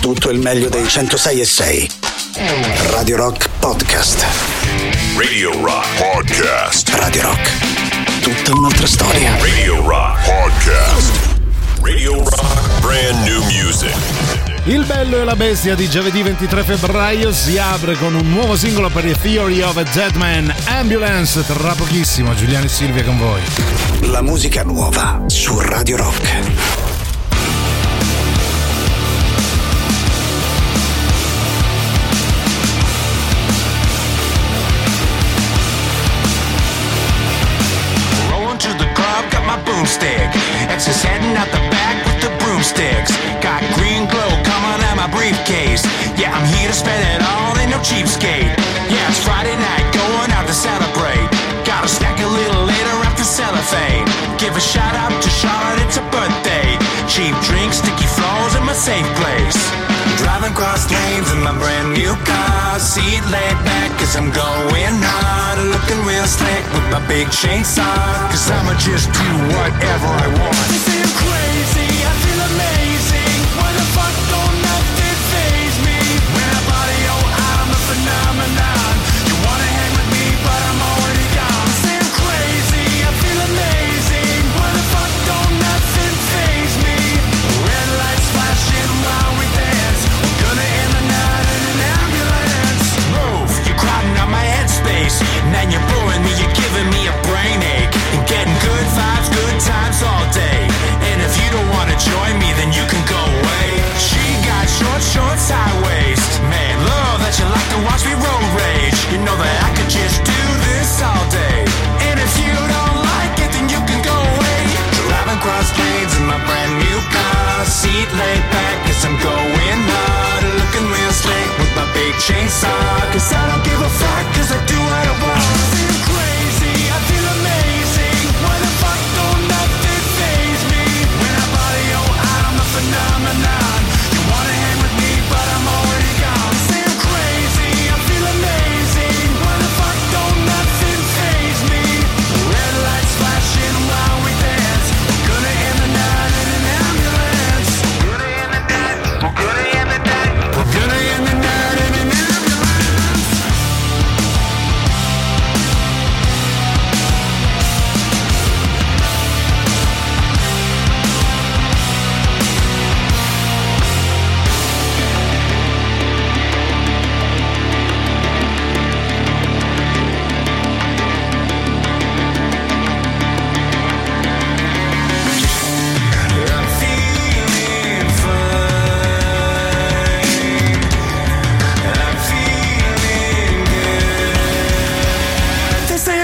tutto il meglio dei 106 e 6. Radio Rock Podcast. Radio Rock Podcast. Radio Rock. Tutta un'altra storia. Radio Rock Podcast. Radio Rock Brand New Music. Il bello e la bestia di giovedì 23 febbraio si apre con un nuovo singolo per The Theory of a Dead Man Ambulance. Tra pochissimo, Giuliano e Silvia con voi. La musica nuova su Radio Rock. Boomstick. Ex's heading out the back with the broomsticks. Got green glow coming out my briefcase. Yeah, I'm here to spend it all, ain't no cheapskate. Yeah, it's Friday night, going out to celebrate. Gotta stack a little cellophane. Give a shout out to Charlotte, it's a birthday. Cheap drinks, sticky floors in my safe place. Driving cross lanes in my brand new car. Seat laid back as I'm going hard. Looking real slick with my big chainsaw. Cause I'ma just do whatever I want. Laid back as I'm going hard. Looking real slick with my big chainsaw. Cause I don't give a fuck,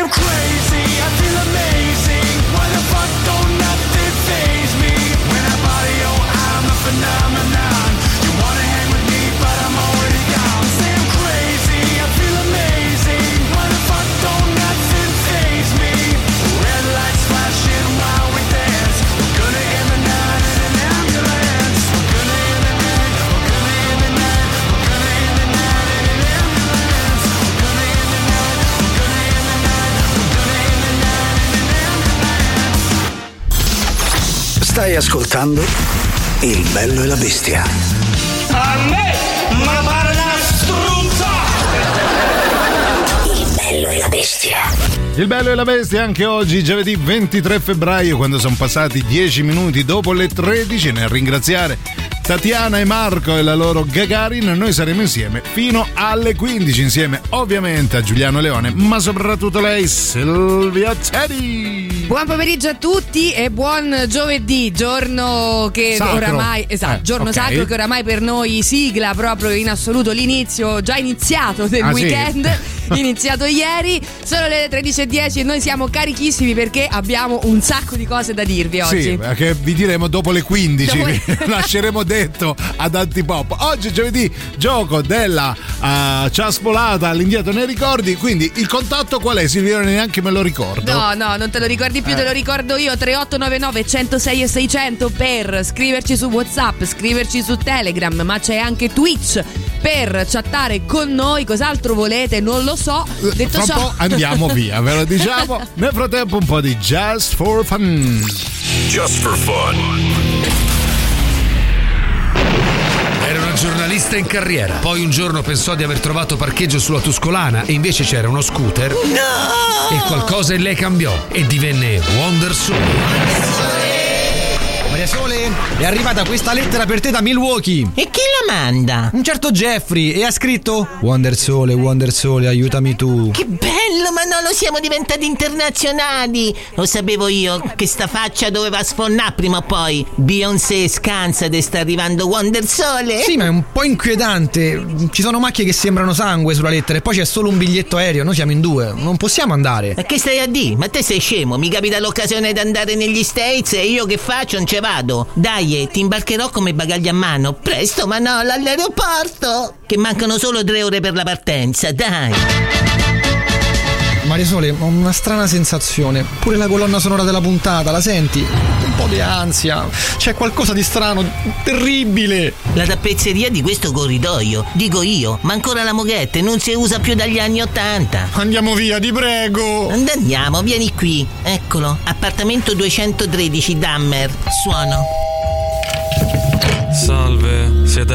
crazy, Stai ascoltando Il bello e la bestia. A me, ma pare una struzza! Il bello e la bestia. Il bello e la bestia anche oggi, giovedì 23 febbraio, quando sono passati 10 minuti dopo le 13, nel ringraziare Tatiana e Marco e la loro Gagarin, noi saremo insieme fino alle 15, insieme ovviamente a Giuliano Leone, ma soprattutto lei, Silvia Teddy. Buon pomeriggio a tutti e buon giovedì, giorno che Sacro. oramai, esatto, Eh, giorno ok. sacro che oramai per noi sigla proprio in assoluto l'inizio, già iniziato del Ah, sì? iniziato ieri, sono le 13.10 e noi siamo carichissimi perché abbiamo un sacco di cose da dirvi oggi. Sì, che vi diremo dopo le 15, Dopo- lasceremo detto ad Antipop. Oggi giovedì, gioco della uh, ciaspolata all'indietro nei ricordi, quindi il contatto qual è? Silvio, neanche me lo ricordo. No, no, non te lo ricordi più, Eh. te lo ricordo io. 3899 106 e 600 per scriverci su WhatsApp, scriverci su Telegram, ma c'è anche Twitch per chattare con noi. Cos'altro volete? Non lo so. Detto Tra un ciò, po' andiamo via, ve lo diciamo. Nel frattempo un po' di Just for Fun. Just for fun. Era una giornata giornalista in carriera. Poi un giorno pensò di aver trovato parcheggio sulla Tuscolana e invece c'era uno scooter. No! E qualcosa in lei cambiò e divenne Wonder Soul. Sole, è arrivata questa lettera per te da Milwaukee. E chi la manda? Un certo Jeffrey e ha scritto Wonder Sole, Wonder Sole, aiutami tu. Che bello, Manolo, siamo diventati internazionali. Lo sapevo io che sta faccia doveva sfonnare prima o poi. Beyoncé scansa ed sta arrivando Wonder Sole. Sì, ma è un po' inquietante. Ci sono macchie che sembrano sangue sulla lettera e poi c'è solo un biglietto aereo. Noi siamo in due, non possiamo andare. Ma che stai a dire? Ma te sei scemo? Mi capita l'occasione di andare negli States e io che faccio? Non ce vado. Dai, eh, ti imbarcherò come bagagli a mano. Presto, Manolo, all'aeroporto. Che mancano solo tre ore per la partenza, dai. Maria Sole, ho una strana sensazione. Pure la colonna sonora della puntata, la senti? Un po' di ansia. C'è qualcosa di strano, terribile. La tappezzeria di questo corridoio, dico io, ma ancora la moghette non si usa più dagli anni Ottanta. Andiamo via, ti prego. Andiamo, vieni qui. Eccolo, appartamento 213 Dammer. Suono.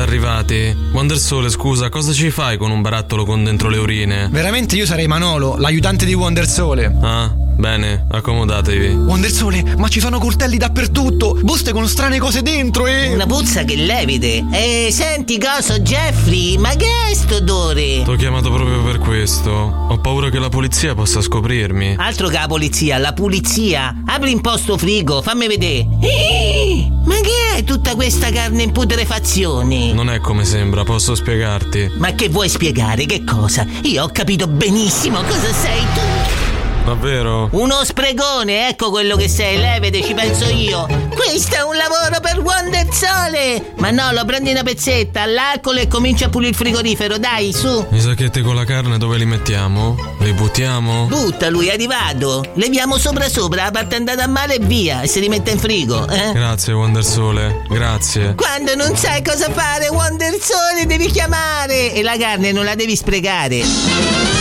Arrivati. Wonder Sole, scusa, cosa ci fai con un barattolo con dentro le urine? Veramente io sarei Manolo, l'aiutante di Wonder Sole. Ah, bene, accomodatevi. Wonder Sole, ma ci sono coltelli dappertutto, buste con strane cose dentro e... Una puzza che levide. E senti coso, Jeffrey, ma che è sto odore? T'ho chiamato proprio per questo. Ho paura che la polizia possa scoprirmi. Altro che la polizia, la pulizia. Apri un po' sto frigo, fammi vedere. Eh, ma che è tutta questa carne in putrefazione? Non è come sembra, posso spiegarti. Ma che vuoi spiegare? Che cosa? Io ho capito benissimo cosa sei tu. Davvero? Uno spregone, ecco quello che sei, levete, ci penso io. Questo è un lavoro per Wonder Sole. Ma no, lo prendi una pezzetta, all'alcol e comincia a pulire il frigorifero, dai, su. I sacchetti con la carne dove li mettiamo? Li buttiamo? Butta lui, è arrivato. Leviamo sopra sopra, la parte andata a male e via, e si rimette in frigo, eh? Grazie, Wonder Sole, grazie. Quando non sai cosa fare, Wonder Sole devi chiamare e la carne non la devi sprecare.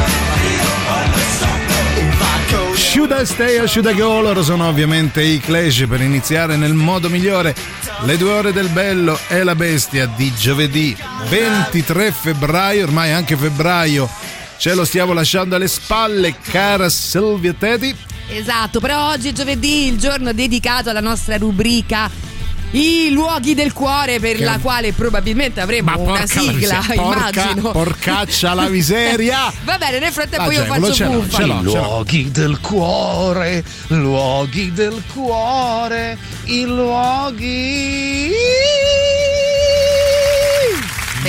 Should I stay or should I go? Loro sono ovviamente i Clash per iniziare nel modo migliore le due ore del bello e la bestia di giovedì 23 febbraio, ormai anche febbraio ce lo stiamo lasciando alle spalle, cara Silvia Teti. Esatto, però oggi è giovedì, il giorno dedicato alla nostra rubrica I luoghi del cuore per Che- la quale probabilmente avremo una sigla, porca- immagino. porcaccia la miseria. Va bene, nel frattempo Ah, io faccio ce l'ho, buffa. ce l'ho, ce l'ho. luoghi del cuore, luoghi del cuore, i luoghi.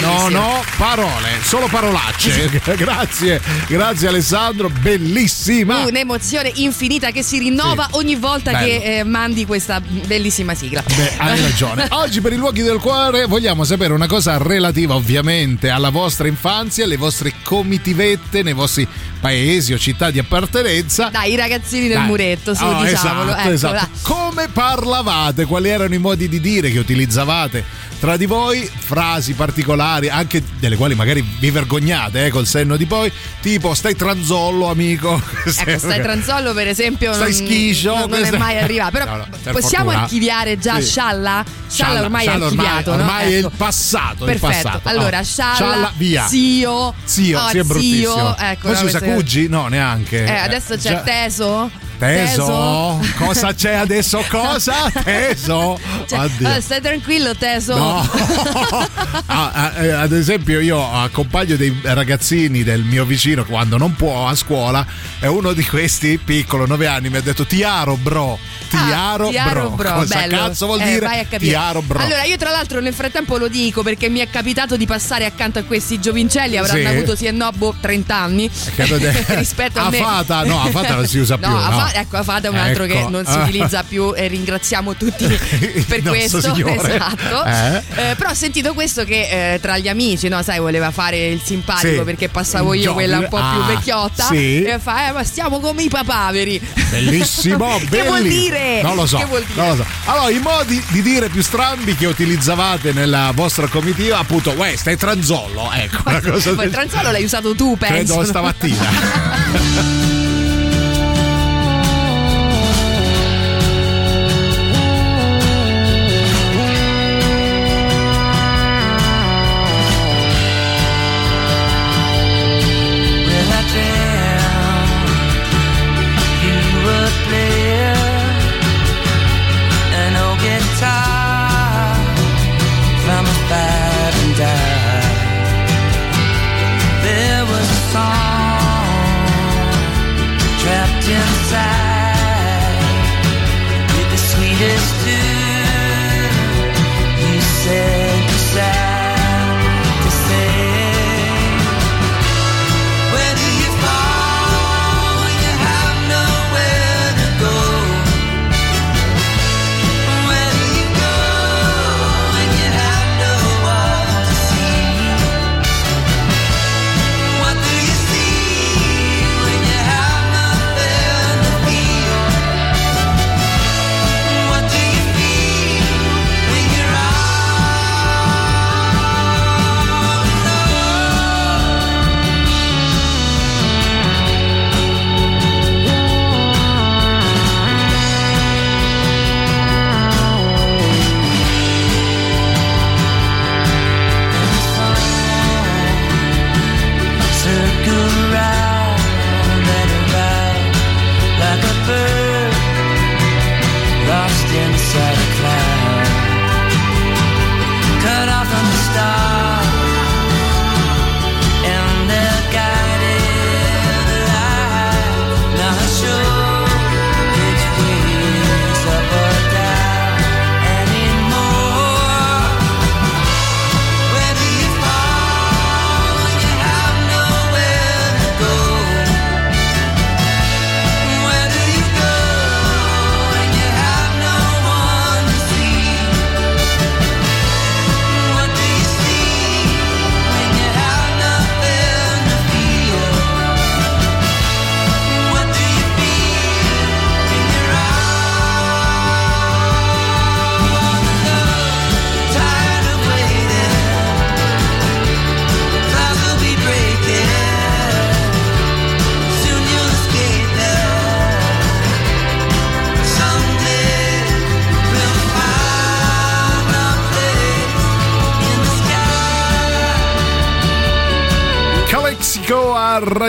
No, no, parole, solo parolacce. grazie, grazie Alessandro, bellissima. Un'emozione infinita che si rinnova Sì. ogni volta Bello. che eh, mandi questa bellissima sigla. Beh, hai ragione. Oggi per i luoghi del cuore vogliamo sapere una cosa relativa ovviamente alla vostra infanzia, alle vostre comitivette nei vostri paesi o città di appartenenza. Dai, i ragazzini del Dai. muretto, su, Oh, diciamolo. esatto, ecco, esatto. Come parlavate? Quali erano i modi di dire che utilizzavate tra di voi? Frasi particolari, anche delle quali magari vi vergognate, eh, col senno di poi, tipo stai tranzollo, amico. Ecco, stai tranzollo per esempio Stai non, schiscio, non- non è mai arrivato. Però No, no, possiamo fortuna. archiviare già Sì. Scialla? Scialla ormai Scialla è archiviato, no? ormai è Ecco. il passato, il Perfetto. passato. Allora, Oh. Scialla, via. zio, Zio, oh, sì, è bruttissimo. zio, ecco, Poi si no, usa Cuggi? No, neanche. Eh, adesso c'è Già- teso. Teso? Cosa c'è adesso? Cosa? Teso? Cioè, eh, stai tranquillo, teso. No. Ah, ah, eh, ad esempio io accompagno dei ragazzini del mio vicino quando non può a scuola e uno di questi piccolo 9 anni mi ha detto tiaro bro tiaro, Ah, Tiaro bro, cosa bello. cazzo vuol Eh, dire tiaro bro Allora, io tra l'altro nel frattempo lo dico perché mi è capitato di passare accanto a questi giovincelli, avranno Sì. avuto sì e no, boh, 30 anni. Rispetto a, a me. fata no a fata non si usa No, più no. Ecco, a fata è un altro Ecco. che non si utilizza più e ringraziamo tutti per questo. Signore. Esatto. Eh? Eh, però ho sentito questo che eh, tra gli amici, no, sai, voleva fare il simpatico Sì. perché passavo io quella un po' più ah, vecchiotta. sì. E fa, eh, ma stiamo come i papaveri. Bellissimo, che vuol bellissimo. dire? Non lo so. Che vuol dire? non lo so. Allora, i modi di dire più strambi che utilizzavate nella vostra comitiva, appunto, uè, stai tranzollo. Ecco, una cosa Ma il del tranzolo l'hai usato tu, penso. Credo stamattina.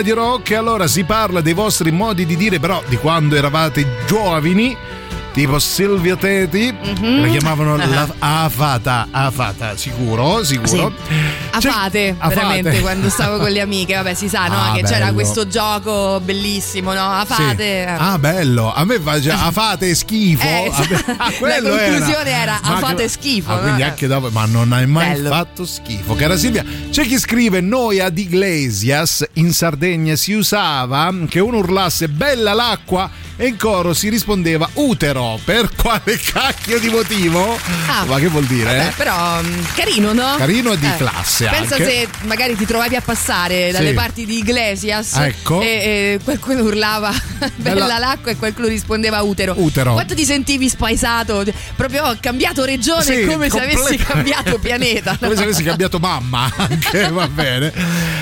Radio Rock. Allora si parla dei vostri modi di dire, però di quando eravate giovani. Tipo Silvia Teti, Mhm. la chiamavano la Afata, Afata, sicuro, sicuro. A C'è- fate, a veramente, quando stavo con le amiche, vabbè, si sa, no? Ah, che c'era bello. questo gioco bellissimo, no? A Sì. Ah, bello. A me fa già, a fate schifo. Eh, ah, la conclusione era, a Ma fate che- schifo. Ah, no? quindi anche dopo, ma non hai mai Bello. fatto schifo. Cara Silvia, c'è chi scrive: Noi ad Iglesias in Sardegna si usava che uno urlasse bella l'acqua e in coro si rispondeva utero. Per quale cacchio di motivo? Ah. ma che vuol dire? Vabbè, eh? però mm, carino, no? Carino e di classe Pensa anche. se magari ti trovavi a passare dalle Sì. parti di Iglesias Ecco. e, e qualcuno urlava bella, Bella- l'acqua e qualcuno rispondeva utero. Utero. Quanto ti sentivi spaesato? Proprio ho cambiato regione Sì, come se avessi cambiato pianeta. no? Come se avessi cambiato mamma, anche va bene.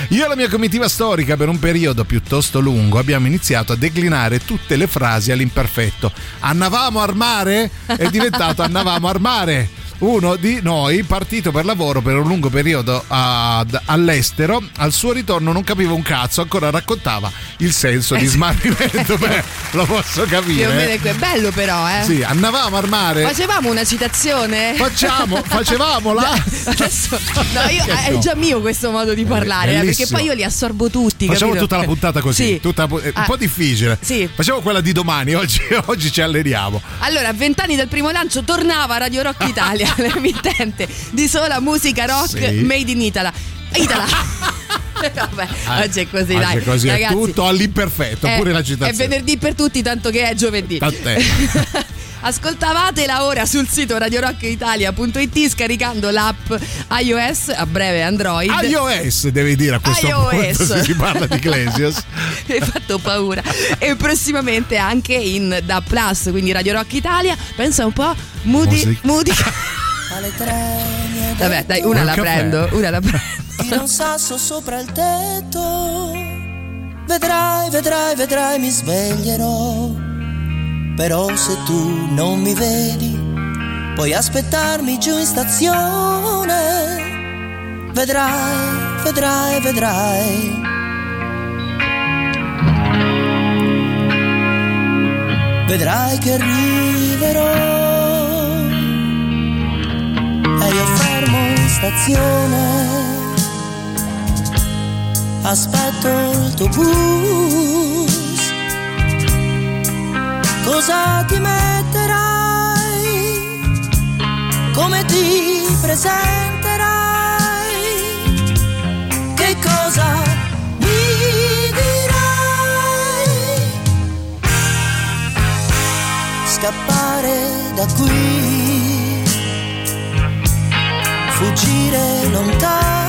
Io e la mia comitiva storica, per un periodo piuttosto lungo, abbiamo iniziato a declinare tutte le frasi all'imperfetto. Annavamo al mare? È diventato annavamo al mare. Uno di noi, partito per lavoro per un lungo periodo ad- all'estero, al suo ritorno non capiva un cazzo, ancora raccontava il senso di smarrimento. Beh, lo posso capire. è bello però, eh. Sì, annavamo al mare. Facevamo una citazione? Facciamo, facevamola. Adesso, no, io, è già mio questo modo di parlare, eh, perché poi io li assorbo tutti. Facciamo capito? tutta la puntata così, Sì. tutta- un Ah, po' difficile. Sì. Facciamo quella di domani, oggi, oggi ci alleniamo. Allora, a vent'anni dal primo lancio tornava Radio Rock Italia, l'emittente di sola musica rock Sì. made in Italy. Italy. Vabbè, oggi è così, Oggi è così, Ragazzi, è tutto all'imperfetto, è- pure la È citazione. venerdì per tutti, tanto che è giovedì. Tant'è. Ascoltavatela ora sul sito radiorockitalia.it scaricando l'app iOS, a breve Android. iOS devi dire a questo iOS. punto se si parla di Iglesias. Mi hai fatto paura. E prossimamente anche in Da Plus, quindi Radio Rock Italia. Pensa un po', Moody. Moody. Vabbè, dai, una Un la prendo. Una la prendo. Tira un sasso sopra il tetto Vedrai, vedrai, vedrai mi sveglierò Però se tu non mi vedi Puoi aspettarmi giù in stazione. Vedrai, vedrai, vedrai. Vedrai che arriverò E io fermo in stazione. Aspetto il tuo bus. Cosa ti metterai? Come ti presenterai? Che cosa mi dirai? Scappare da qui, fuggire lontano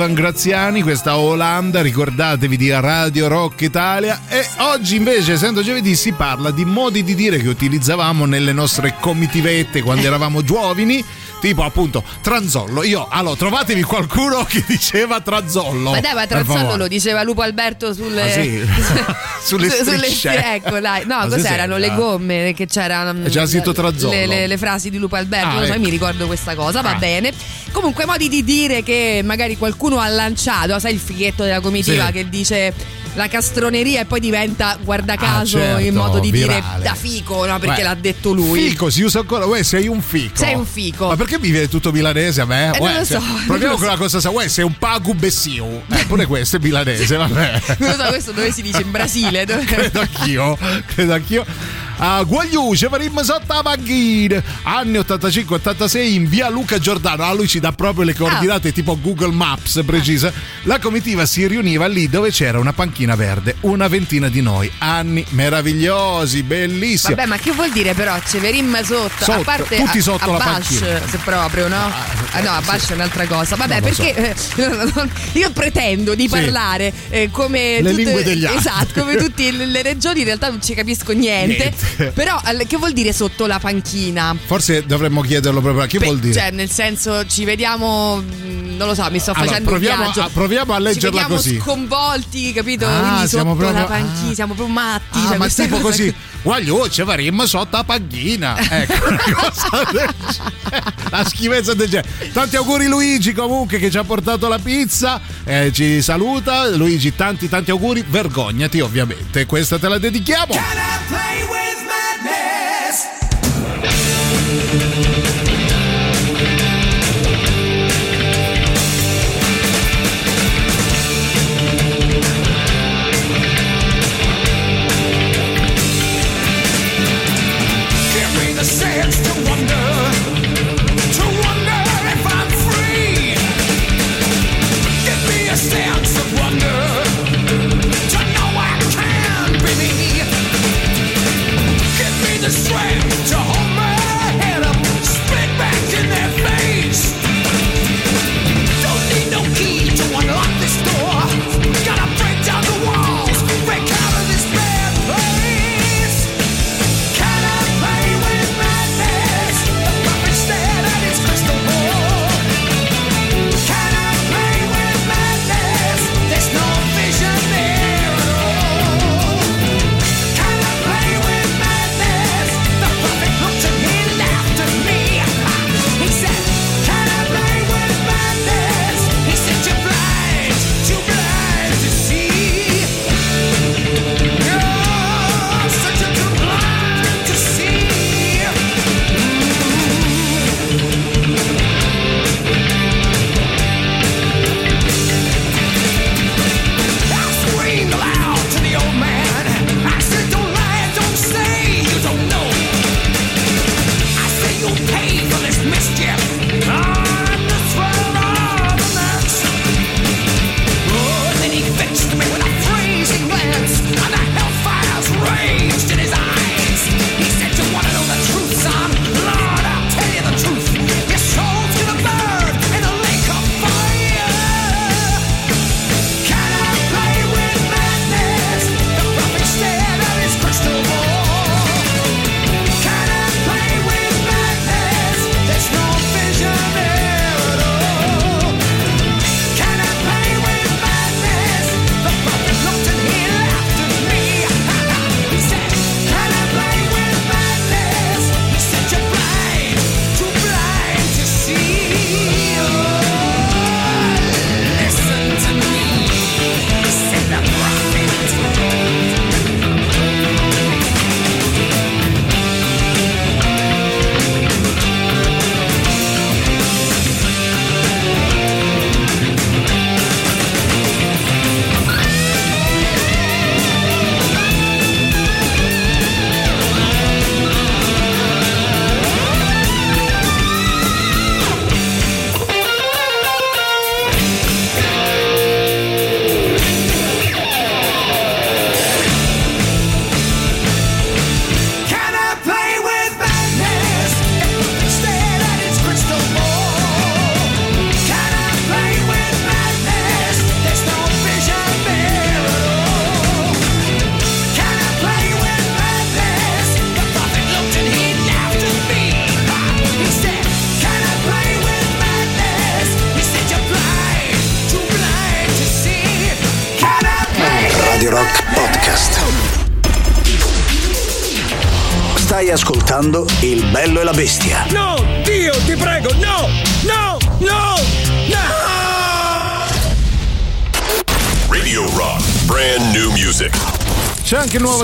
Ivan Graziani, questa Olanda, ricordatevi di Radio Rock Italia. E oggi invece, essendo giovedì, si parla di modi di dire che utilizzavamo nelle nostre comitivette quando eravamo giovani. Tipo appunto Tranzollo. Io, allora, trovatevi qualcuno che diceva Tranzollo. Ma dai, ma favore. lo diceva Lupo Alberto sulle, Ah, sì? Sulle su- strisce. ecco, dai. No, Ma sì, cos'erano? Le eh. gomme che c'era. mm, C'era scritto Trazzollo. Le, le- le frasi di Lupo Alberto. Ah, non so, ecco. mi ricordo questa cosa, va Ah. bene. Comunque, modi di dire che magari qualcuno ha lanciato. Sai il fighetto della comitiva Sì. che dice la castroneria e poi diventa, guarda caso, Ah, certo, in modo di dire virale. da fico, no? Perché Beh, l'ha detto lui. Fico si usa ancora. Uè, sei un fico. Sei un fico. Ma perché mi viene tutto milanese a me? Eh, non Uè, lo se- so, non Proviamo lo con so. la cosa sa. Uè, sei un pagu bessiu. Eh, pure questo è milanese, vabbè. Non lo so, questo dove si dice? In Brasile? Dove- credo anch'io, credo anch'io. A Guagliuce faremmo sotto la panchina anni 85-86 in via Luca Giordano. Ah, lui ci dà proprio le coordinate tipo Google Maps precisa. La comitiva si riuniva lì dove c'era una panchina verde, una ventina di noi. Anni meravigliosi, bellissimi. Vabbè, ma che vuol dire però? Ceverim sotto, Sotto, a parte tutti a, sotto a la Bash, panchina. se proprio, no? Ah, no, a Bash è un'altra cosa. Vabbè, Non lo so. perché eh, io pretendo di Sì. parlare eh, come Le tutte- lingue degli altri. Esatto, come tutte le le regioni, in realtà non ci capisco niente. Niente. Però che vuol dire sotto la panchina? Forse dovremmo chiederlo proprio. Che Beh, vuol dire? Cioè, nel senso, ci vediamo. mh, Non lo so, mi sto Allora, facendo proviamo un viaggio. a- proviamo a Ci leggerla vediamo così. sconvolti, capito? Ah, Quindi siamo sotto proprio- la panchina, siamo proprio matti. Ah, cioè, ma tipo così, qui. guagliucce faremmo sotto la panchina. Ecco, una cosa del genere. La schifezza del genere. Tanti auguri Luigi comunque che ci ha portato la pizza. Eh, ci saluta. Luigi, tanti tanti auguri. Vergognati ovviamente. Questa te la dedichiamo. Play with madness.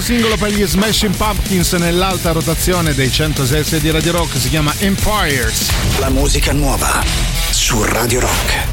Singolo per gli Smashing Pumpkins nell'alta rotazione dei 106 di Radio Rock, si chiama Empires. La musica nuova su Radio Rock.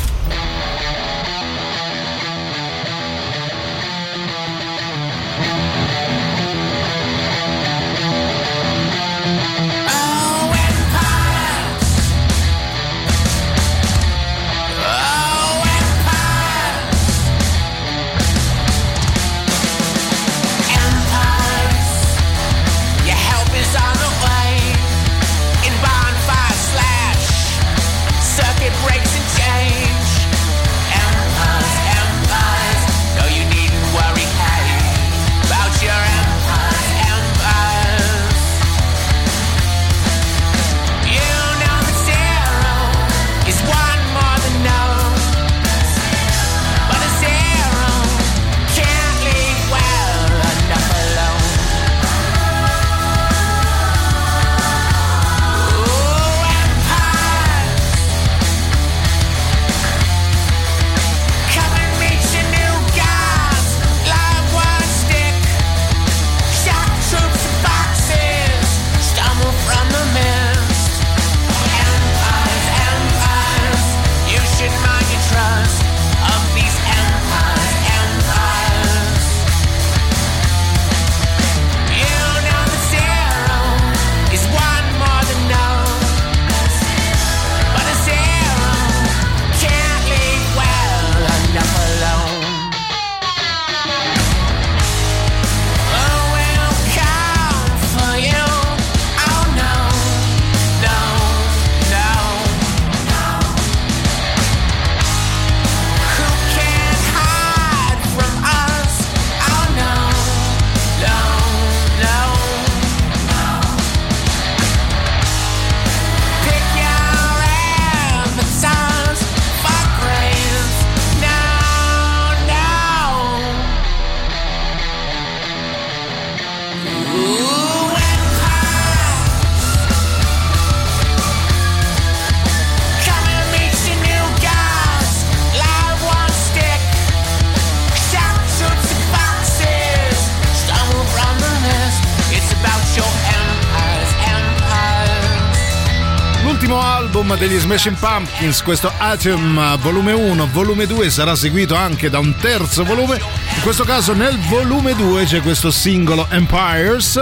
Smashing Pumpkins, questo Atom volume 1, volume 2 sarà seguito anche da un terzo volume. In questo caso nel volume 2 c'è questo singolo Empires,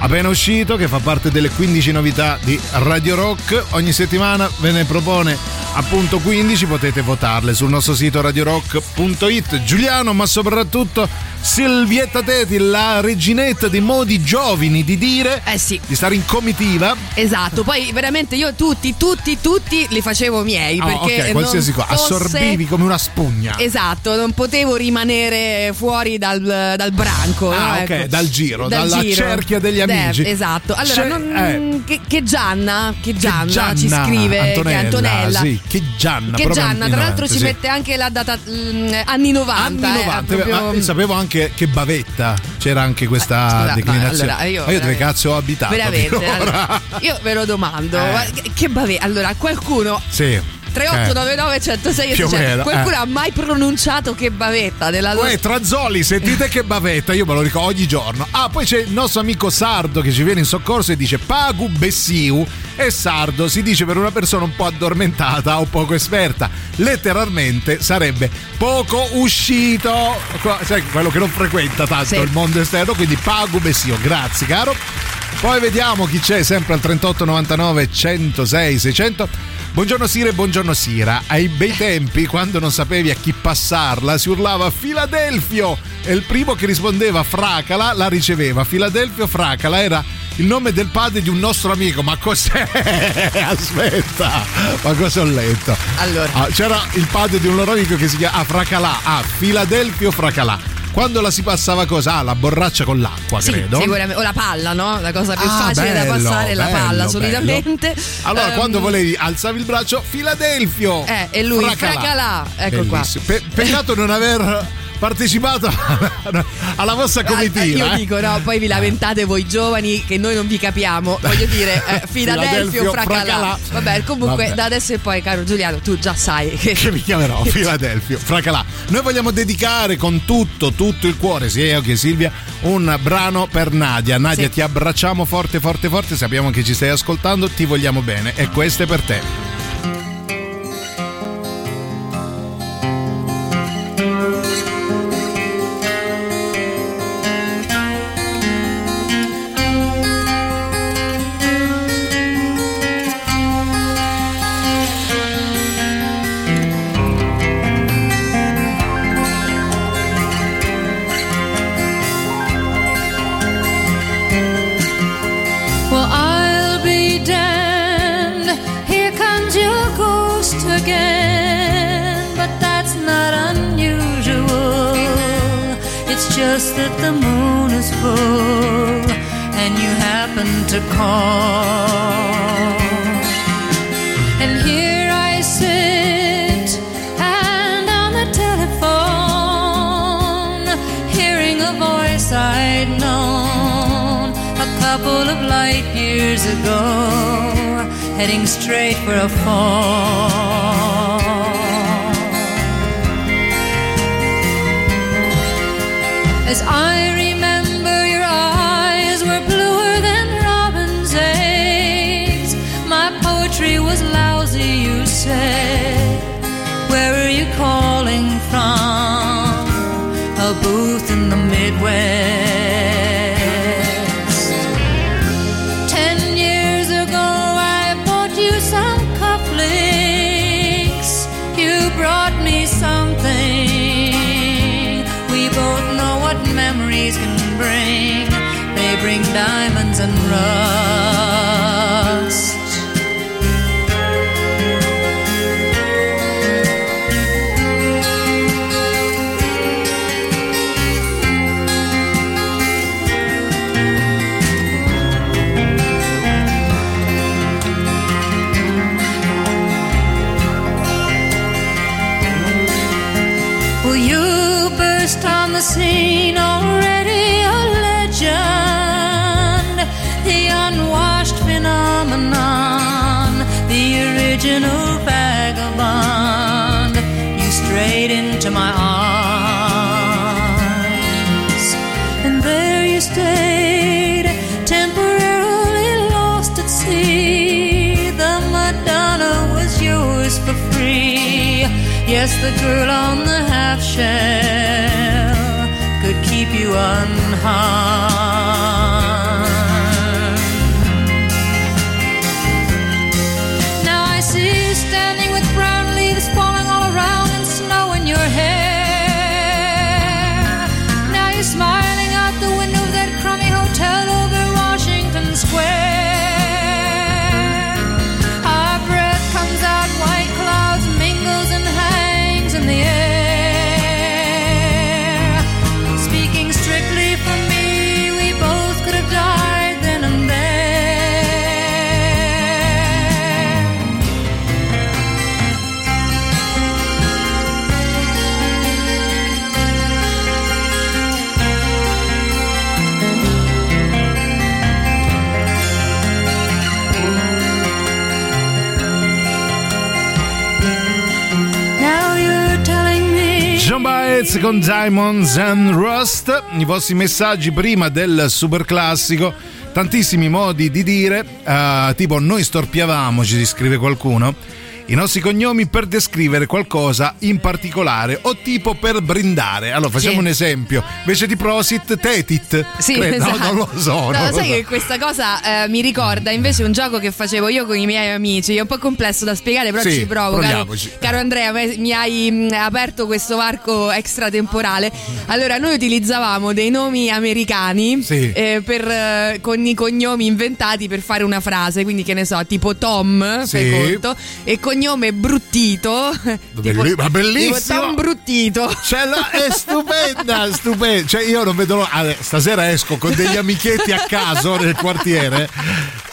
appena uscito, che fa parte delle 15 novità di Radio Rock. Ogni settimana ve ne propone appunto 15, potete votarle sul nostro sito radiorock.it. Giuliano, ma soprattutto Silvietta Teti, la reginetta dei modi giovani di dire, Eh sì. di stare in comitiva. Esatto, poi veramente io tutti, tutti, tutti li facevo miei. Ah, perché ok, qualsiasi cosa, fosse- assorbivi come una spugna. Esatto, non potevo rimanere fuori dal, dal branco. Ah, no? ok, Ecco. dal giro, Dal dalla giro. cerchia degli Eh, amici. esatto. Allora, C'è- non- eh. che, che Gianna, che Gianna, Gianna ci scrive che Antonella, Antonella. sì, che Gianna, Che Gianna, tra l'altro 90, ci sì. mette anche la data mm, anni 90. Anni eh, 90, proprio- ma sapevo anche che bavetta c'era anche questa Eh, scusa, declinazione. allora, io ma io dove cazzo ho abitato? Veramente, allora, io ve lo domando. Eh. ma Che, che bave- allora, qualcuno Sì. 3899 106 Più o 600. meno, Qualcuno eh. ha mai pronunciato che bavetta della loro Uè, Trazzoli, sentite che bavetta, io me lo ricordo ogni giorno. Ah, poi c'è il nostro amico Sardo che ci viene in soccorso e dice Pagu Bessiu e Sardo si dice per una persona un po' addormentata o poco esperta. Letteralmente sarebbe poco uscito, sai, quello che non frequenta tanto Sì. il mondo esterno, quindi Pagu Bessiu. Grazie, caro. Poi vediamo chi c'è sempre al 3899 106 600. Buongiorno Sira e buongiorno Sira. Ai bei tempi, quando non sapevi a chi passarla, si urlava Filadelfio e il primo che rispondeva Fracala la riceveva. Filadelfio Fracala era il nome del padre di un nostro amico. Ma cos'è? Aspetta, ma cosa ho letto? Allora. Ah, c'era il padre di un loro amico che si chiama ah, Fracalà. Ah, Filadelfio Fracalà. Quando la si passava cosa? Ah, la borraccia con l'acqua, Sì, credo. sicuramente. O la palla, no? La cosa più Ah, facile da bello, passare è la bello, palla, bello. solitamente. Allora, Ehm, quando volevi alzavi il braccio, Filadelfio. Eh, e lui, Fracalà. Ecco qua. Bellissimo. Pe- peccato non aver partecipato alla, alla vostra comitiva. Io eh. dico, no, poi vi lamentate voi giovani che noi non vi capiamo. Voglio dire, eh, Filadelfio, Fracalà. Fracalà. Vabbè, comunque Vabbè. da adesso in poi, caro Giuliano, tu già sai che. che vi chiamerò Filadelfio, Fracalà. Noi vogliamo dedicare con tutto, tutto il cuore, sia io che Silvia, un brano per Nadia. Nadia, Sì. ti abbracciamo forte, forte, forte. Sappiamo che ci stai ascoltando, ti vogliamo bene. E questo è per te. The moon is full and you happen to call. And here I sit and on the telephone, hearing a voice I'd known a couple of light years ago, heading straight for a fall. As I Yes, the girl on the half shell could keep you unharmed. Baez con Diamonds and Rust. I vostri messaggi prima del super classico. Tantissimi modi di dire, eh, tipo noi storpiavamo, ci scrive qualcuno. I nostri cognomi per descrivere qualcosa in particolare o tipo per brindare. Allora facciamo Sì. un esempio. Invece di prosit, tetit. Sì, Credo- esatto. no, non lo so. No, non lo sai so. che questa cosa eh, mi ricorda invece un gioco che facevo io con i miei amici. È un po' complesso da spiegare, però Sì, ci provo. Caro, caro Andrea, mi hai mh, aperto questo varco extratemporale. Allora, noi utilizzavamo dei nomi americani Sì. eh, per, eh, con i cognomi inventati per fare una frase. Quindi, che ne so, tipo Tom, Sì. conto. E così cognome Bruttito. tipo, ma bellissimo! Tipo Bruttito. Cioè, la- è stupenda, stupenda. Cioè, io non vedo l'ora. ah, Stasera esco con degli amichetti a caso nel quartiere.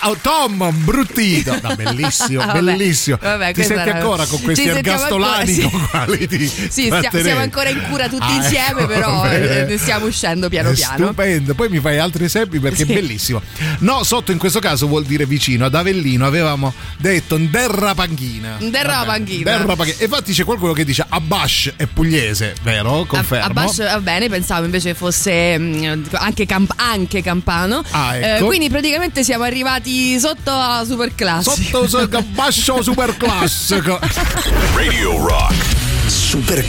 Oh, Tom, bruttito. No, bellissimo, Vabbè, bellissimo. vabbè, Ti senti ancora con questi ergastolani ancora, con quali ti Sì, trattenevi? siamo ancora in cura tutti Ah, insieme, ecco, però bene. eh, ne stiamo uscendo piano È piano. Stupendo, poi mi fai altri esempi perché Sì. è bellissimo. No, sotto in questo caso vuol dire vicino. Ad Avellino avevamo detto Derra Panchina. Derra Panchina. Derra Panchina. E infatti c'è qualcuno che dice Abash è pugliese, vero? Confermo. A, a Bash va bene, pensavo invece fosse mm, anche, camp- anche campano. Ah, ecco. Eh, quindi praticamente siamo arrivati sotto a super classico. Sotto so- Bascio super classico. Radio Rock. Super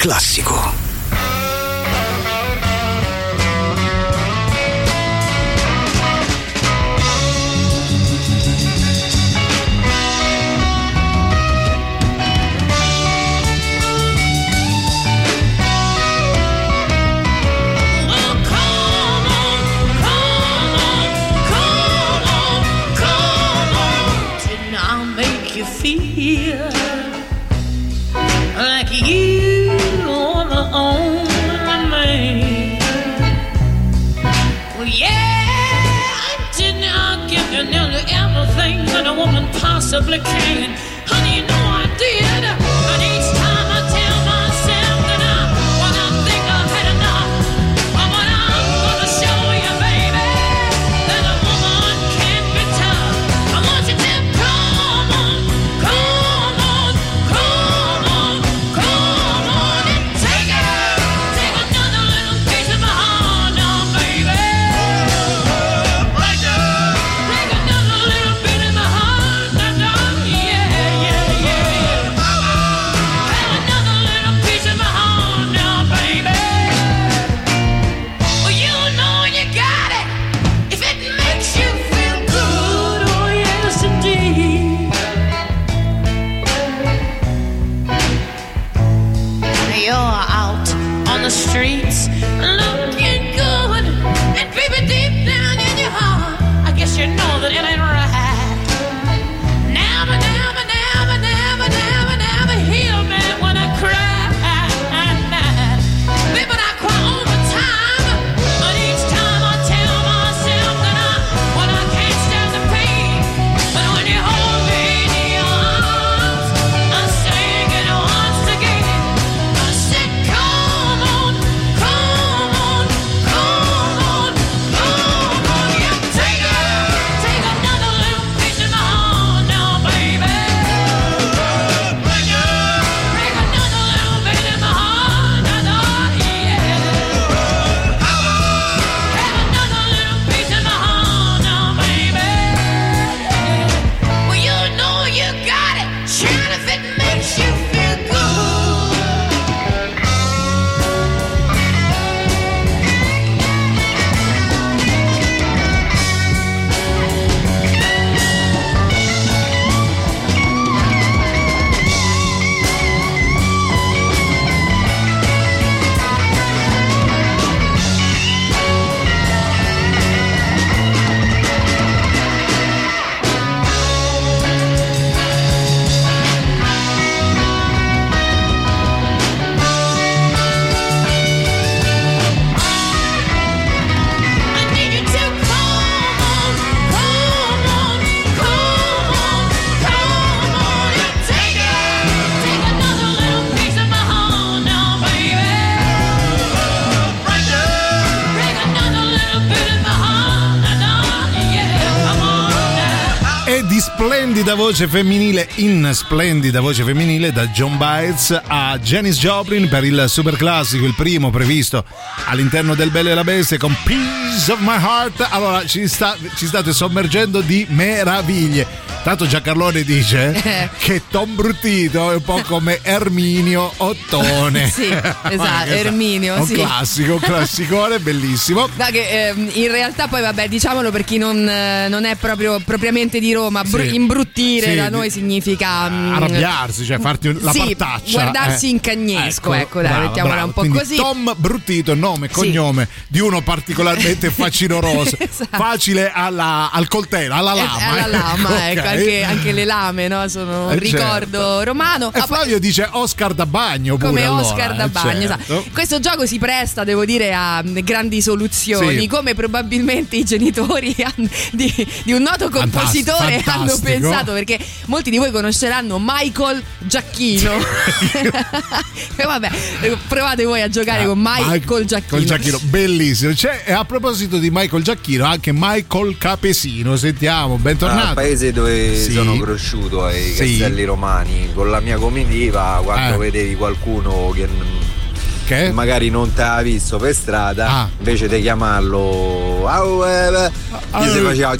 supplicant splendida voce femminile in splendida voce femminile da John Bites a Janis Joplin per il super classico, il primo previsto all'interno del Bello e la Bestia con Peace of My Heart. Allora ci, sta- ci state sommergendo di meraviglie. Tanto Giancarlone dice che Tom Bruttito è un po' come Erminio Ottone. Sì, esatto, Erminio, Un sì. classico, un classicone, bellissimo. Ma che ehm, in realtà poi vabbè diciamolo per chi non, eh, non è proprio propriamente di Roma, Sì. imbru- Imbruttire Sì, da noi significa mm, Arrabbiarsi, cioè farti un- la sì, partaccia. guardarsi eh. in cagnesco, ecco, dai, brava, mettiamola brava. un po' Quindi così. Tom Bruttito, nome e Sì. cognome di uno particolarmente facinoroso, Esatto. facile alla- al coltello, alla Eh, lama. alla lama, Ok. ecco, anche, anche le lame no? sono un Eh, ricordo romano. E Ah, Flavio dice Oscar da bagno pure come allora, Oscar da eh, bagno, certo. esatto. Questo gioco si presta, devo dire, a grandi soluzioni, Sì. come probabilmente i genitori di, di un noto compositore Fantastico. hanno pensato, perché molti di voi conosceranno Michael Giacchino. e vabbè, eh, provate voi a giocare con Michael Giacchino. Giacchino, bellissimo. C'è, e a proposito di Michael Giacchino, anche Michael Capesino. Sentiamo, bentornato. Al paese dove Sì. sono cresciuto, ai Sì. Castelli Romani, con la mia comitiva, quando Eh. vedevi qualcuno che, Che? magari non ti aveva visto per strada, Ah. invece di chiamarlo, "Au, eh, beh", gli si Ah. faceva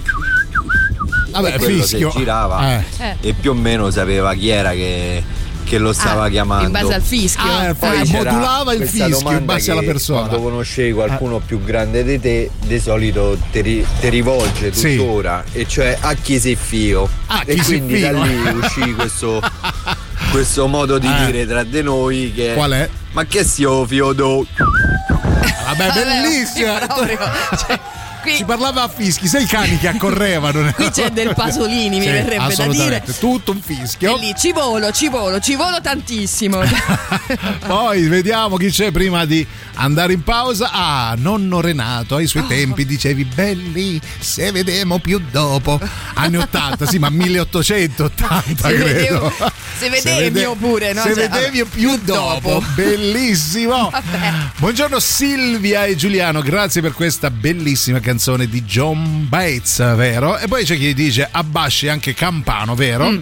Vabbè, e quello fischio. si girava Eh. Eh. e più o meno sapeva chi era che, che lo stava Ah, chiamando. in base al fischio. Ah, Ah, poi c'era modulava il fischio in base alla persona. Quando conoscevi qualcuno più grande di te, di solito ti, ri- ti rivolge Sì. tuttora, e cioè a chi sei fio. Ah, e chi sei quindi da lì uscì questo, questo modo di Eh. dire tra di noi che Qual è? Ma che sia fiodo? Vabbè, bellissima. proprio, cioè, qui, Si parlava a fischi, sai i cani che accorrevano. qui c'è del Pasolini, mi Sì, verrebbe da dire. Tutto un fischio. E lì ci volo, ci volo, ci volo tantissimo. Poi vediamo chi c'è prima di andare in pausa. Ah, nonno Renato, ai Oh. suoi tempi dicevi belli, se vedemo più dopo. Anni 80, sì, ma 1880 Se credo. vedevo- se vedevi vede- pure, no? Se Cioè, vedevi più, più dopo. dopo. Bellissimo. Vabbè. Buongiorno Silvia e Giuliano, grazie per questa bellissima canzone di John Bates, vero? E poi c'è chi dice Abbasci anche Campano, vero? Mm.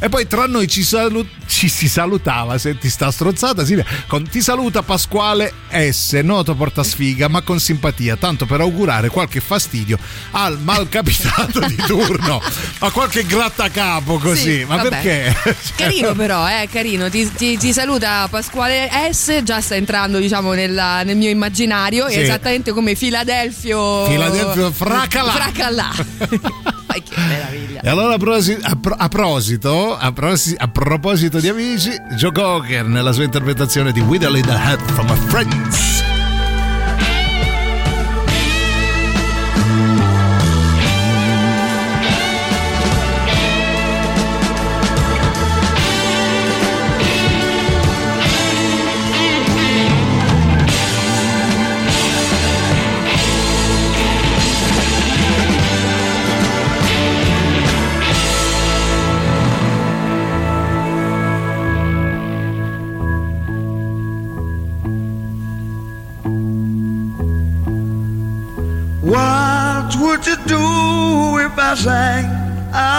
E poi tra noi ci, salu- ci si salutava, se ti sta strozzata Silvia, con ti saluta Pasquale S, noto portasfiga ma con simpatia, tanto per augurare qualche fastidio al malcapitato di turno, a qualche grattacapo così, Sì, ma vabbè. perché? Carino però, eh, carino. Ti, ti- ti saluta Pasquale S, già sta entrando diciamo nella- nel mio immaginario, Sì. esattamente come Filadelfio... Filadelfio Fracalà. Fracalà. Che meraviglia. E allora a, prosi- a pro- a prosito, a, prosi- a proposito di amici, Joe Cocker nella sua interpretazione di Whittle in the Hat from a Friends.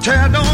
own? I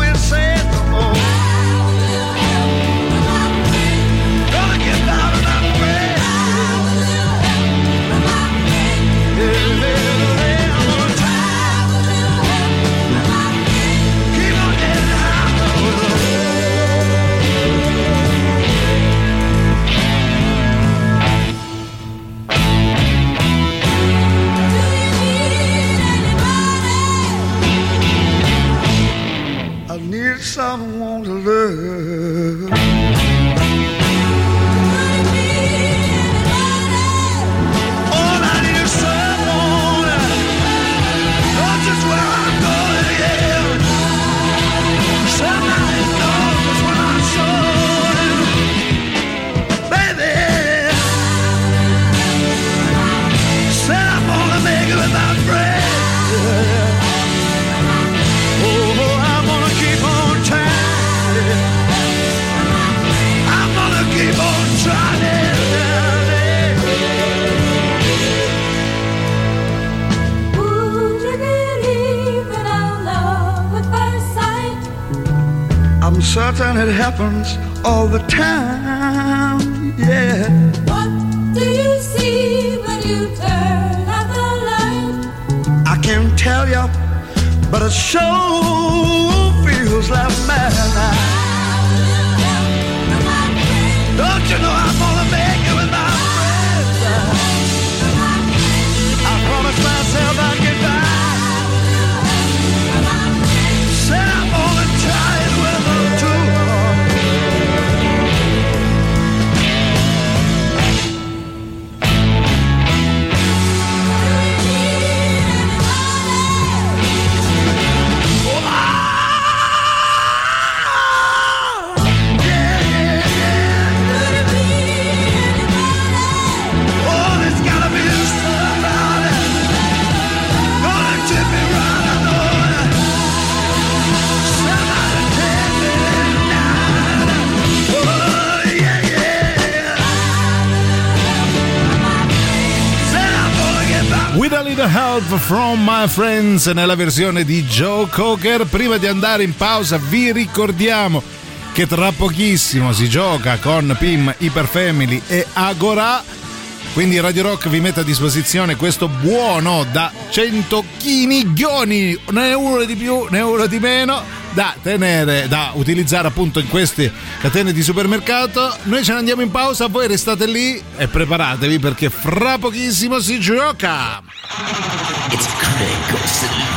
and it happens all the time. Yeah. What do you see when you turn out the light? I can't tell you, but it shows. From My Friends nella versione di Joe Cocker. Prima di andare in pausa vi ricordiamo che tra pochissimo si gioca con Pim, Iperfamily e Agora. Quindi Radio Rock vi mette a disposizione questo buono da 100 chini ghioni, né uno di più né uno di meno da tenere, da utilizzare appunto in queste catene di supermercato. Noi ce ne andiamo in pausa, voi restate lì e preparatevi perché fra pochissimo si gioca. It's.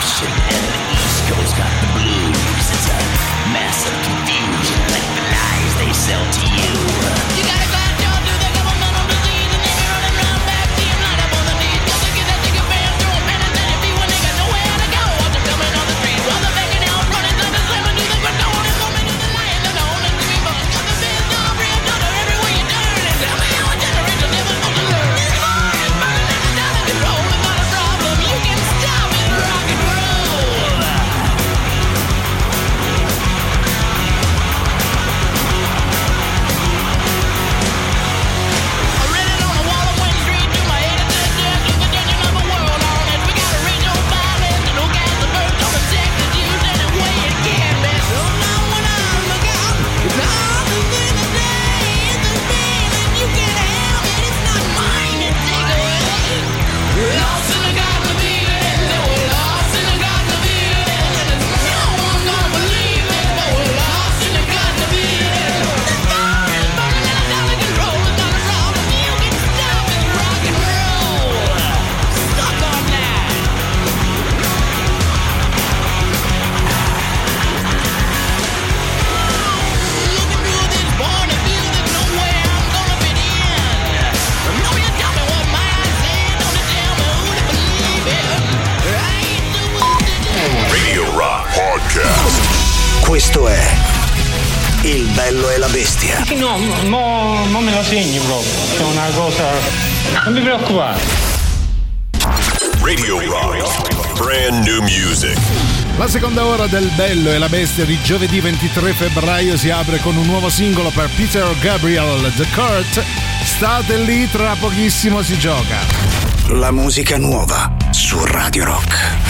Radio Rock. Brand new music. La seconda ora del Bello e la Bestia di giovedì 23 febbraio si apre con un nuovo singolo per Peter Gabriel, The Court. State lì, tra pochissimo si gioca. La musica nuova su Radio Rock.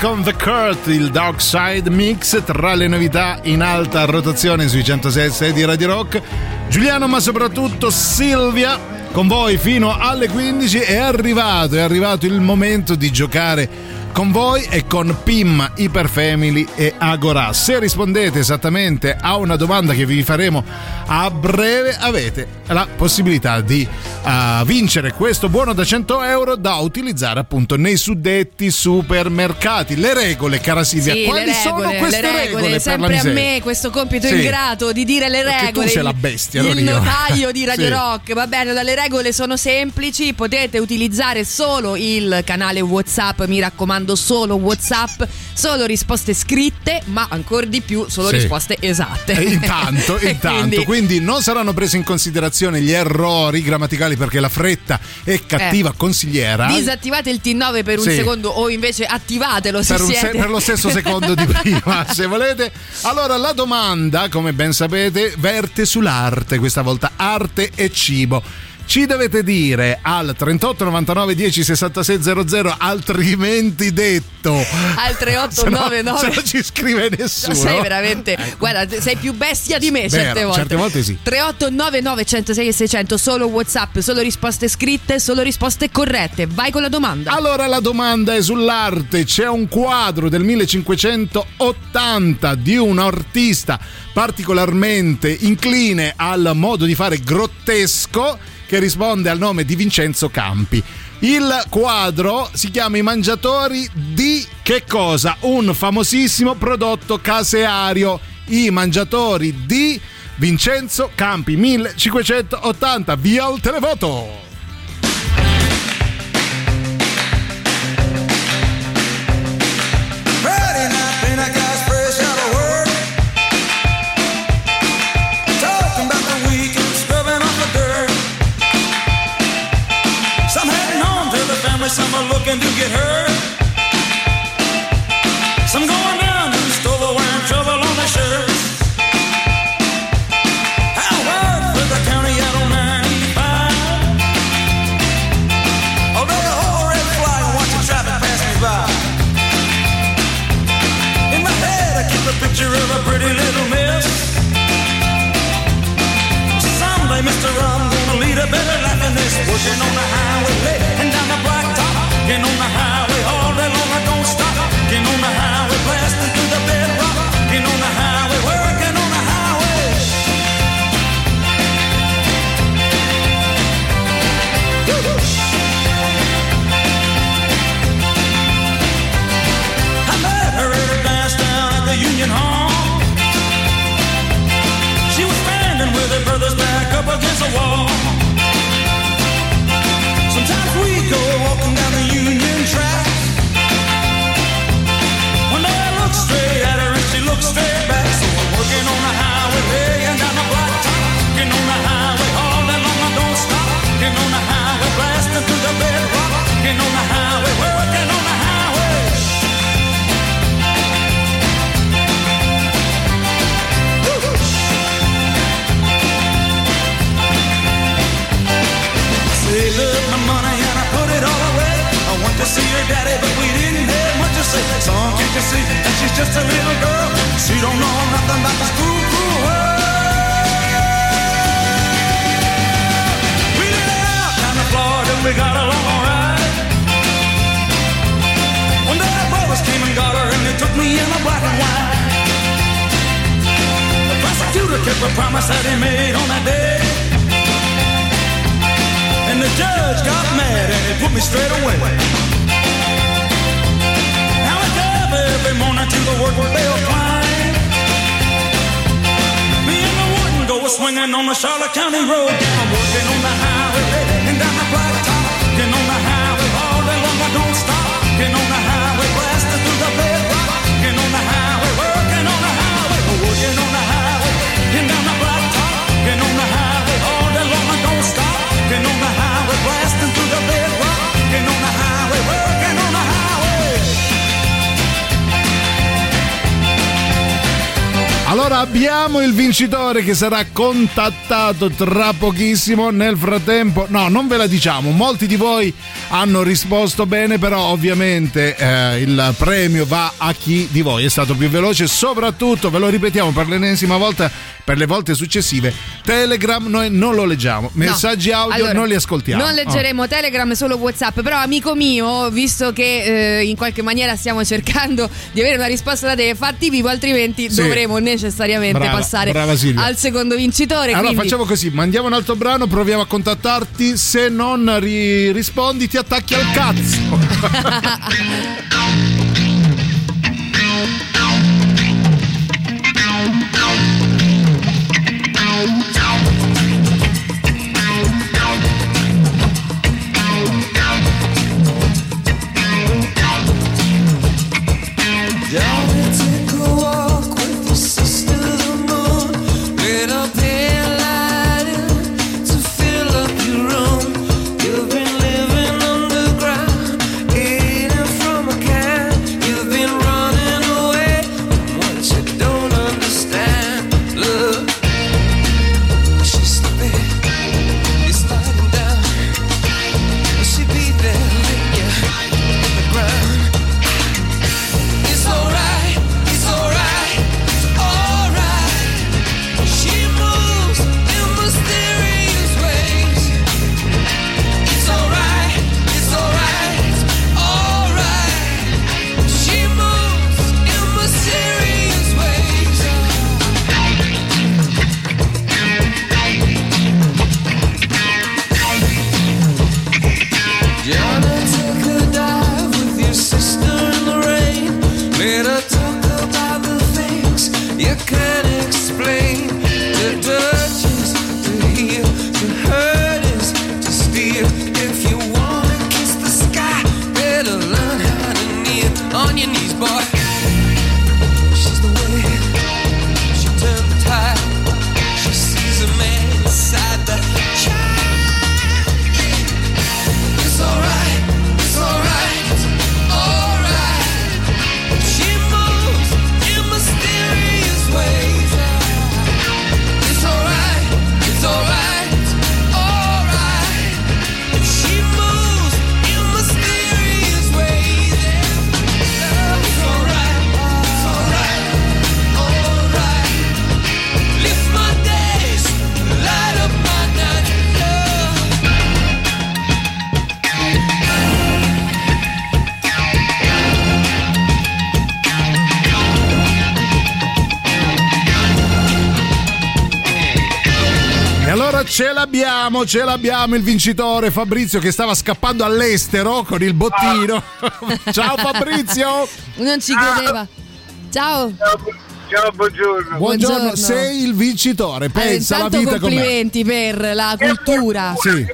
Con The Kurt, il Dark Side Mix tra le novità in alta rotazione sui 106 di Radio Rock. Giuliano, ma soprattutto Silvia, con voi fino alle 15 è arrivato, è arrivato il momento di giocare con voi e con PIM, Iperfamily e Agora. Se rispondete esattamente a una domanda che vi faremo a breve, avete la possibilità di uh, vincere questo buono da 100 euro da utilizzare appunto nei suddetti supermercati. Le regole, cara Silvia, Sì, quali le sono regole, queste le regole, regole? sempre a me questo compito Sì. ingrato di dire le Perché tu regole. sei la il- bestia, il io. notaio di Radio Sì. Rock. Va bene, le regole sono semplici, potete utilizzare solo il canale WhatsApp, mi raccomando, solo WhatsApp, solo risposte scritte, ma ancora di più solo Sì. risposte esatte. E intanto, E intanto, quindi- quindi... non saranno presi in considerazione gli errori grammaticali perché la fretta è cattiva Eh. consigliera. Disattivate il T9 per un Sì. secondo o invece attivatelo se per, un se- per lo stesso secondo di prima, se volete. Allora, la domanda, come ben sapete, verte sull'arte, questa volta arte e cibo. Ci dovete dire al 38 99 10 66 00, altrimenti detto. al 3899 Se no- se non ci scrive nessuno. sei veramente guarda sei più bestia di me certe Vero, volte certe volte sì. 3899 106 e 600 solo whatsapp solo risposte scritte solo risposte corrette vai con la domanda Allora la domanda è sull'arte. C'è un quadro del 1580 di un artista particolarmente incline al modo di fare grottesco che risponde al nome di Vincenzo Campi. Il quadro si chiama I mangiatori di che cosa? Un famosissimo prodotto caseario. I mangiatori di Vincenzo Campi 1580. Via il televoto! promise I'm looking to get hurt. vincitore che sarà contattato tra pochissimo. Nel frattempo, no, non ve la diciamo, molti di voi hanno risposto bene, però ovviamente eh, il premio va a chi di voi è stato più veloce, soprattutto, ve lo ripetiamo per l'ennesima volta, per le volte successive Telegram noi non lo leggiamo, messaggi no. audio allora, non li ascoltiamo. Non leggeremo oh. Telegram, solo WhatsApp, però amico mio, visto che eh, in qualche maniera stiamo cercando di avere una risposta da te, fatti vivo, altrimenti sì. dovremo necessariamente brava, passare brava al secondo vincitore. Allora quindi... facciamo così, mandiamo un altro brano, proviamo a contattarti, se non ri- rispondi ti attacchi al cazzo. l'abbiamo, ce l'abbiamo il vincitore Fabrizio che stava scappando all'estero con il bottino. Ciao Fabrizio. Non ci credeva. Ciao. Ciao, buongiorno. Buongiorno, sei il vincitore. Eh, Pensa alla vita com'è. complimenti per la cultura. Sì.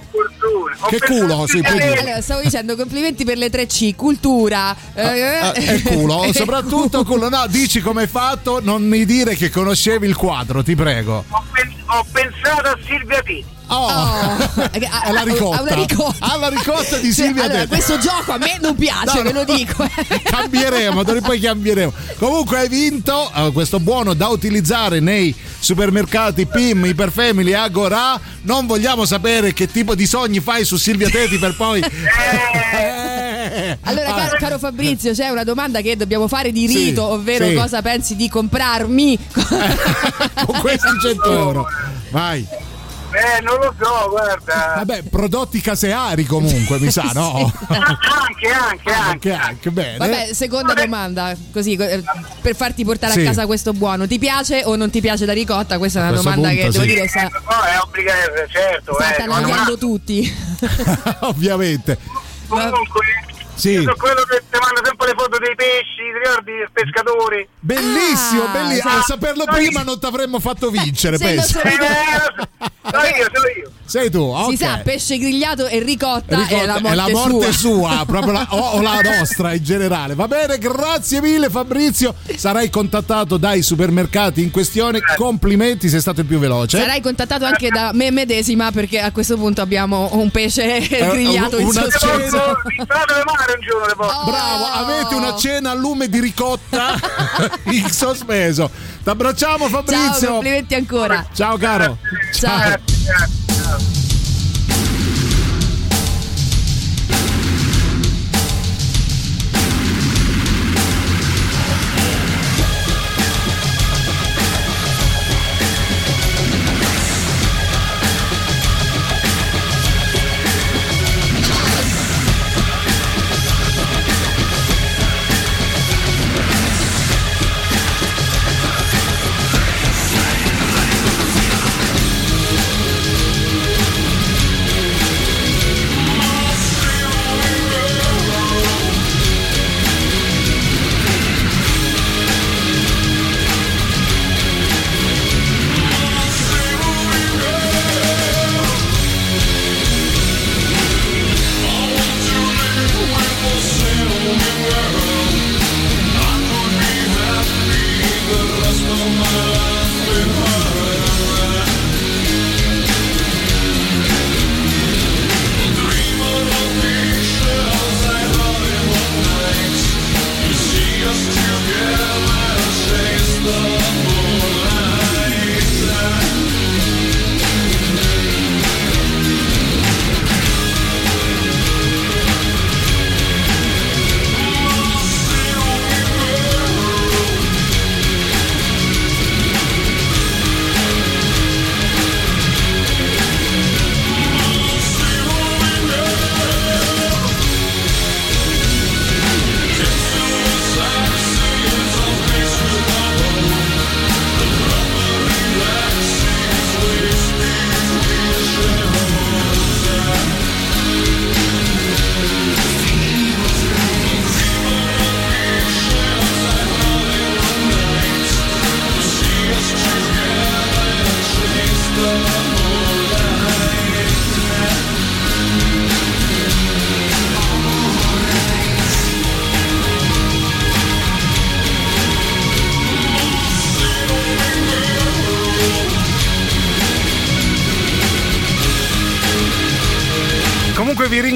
Che culo, sì. Allora, stavo dicendo complimenti per le 3C, cultura. eh, Ah, e culo, soprattutto culo. No, dici come hai fatto, non mi dire che conoscevi il quadro, ti prego. Ho pensato a Silvia Titi. Oh, alla ricotta. Alla ricotta. Alla ricotta di Sì, Silvia allora, questo gioco a me non piace, No, ve no. lo dico. cambieremo, d'ora in poi cambieremo. Comunque hai vinto eh, questo buono da utilizzare nei supermercati PIM, Iperfamily, Agora. Non vogliamo sapere che tipo di sogni fai su Silvia Teti per poi Allora, Ah. caro, caro Fabrizio, c'è una domanda che dobbiamo fare di Sì, rito, ovvero sì. cosa pensi di comprarmi? con questi 100 euro. Vai. Eh, non lo so, guarda. Vabbè, prodotti caseari comunque, mi sa, no? Anche, anche, Anche, anche bene. Vabbè, seconda domanda, così eh, per farti portare Sì. a casa questo buono. Ti piace o non ti piace la ricotta? Questa è una domanda che punto devo sì. dire sta, No, è obbligatorio, certo. sta eh, attanagliando tutti. Ovviamente. Comunque, Sì. io sono quello che ti manda sempre le foto dei pesci, ti ricordi il pescatore? Bellissimo, Ah, bellissimo. sì. A saperlo prima non ti avremmo fatto vincere, Se lo pensa. so io. Sono io, sono io. Sei tu, ok. Si sa, pesce grigliato e ricotta, è la morte, è la morte sua. sua, proprio la- o, o la nostra in generale. Va bene, grazie mille Fabrizio. Sarai contattato dai supermercati in questione. Complimenti, sei stato il più veloce. Sarai contattato anche da me medesima perché a questo punto abbiamo un pesce grigliato in una sospeso. Bravo, avete una cena a lume di ricotta in sospeso. Ti abbracciamo Ciao, Fabrizio. complimenti ancora. Ciao caro. Ciao. Comunque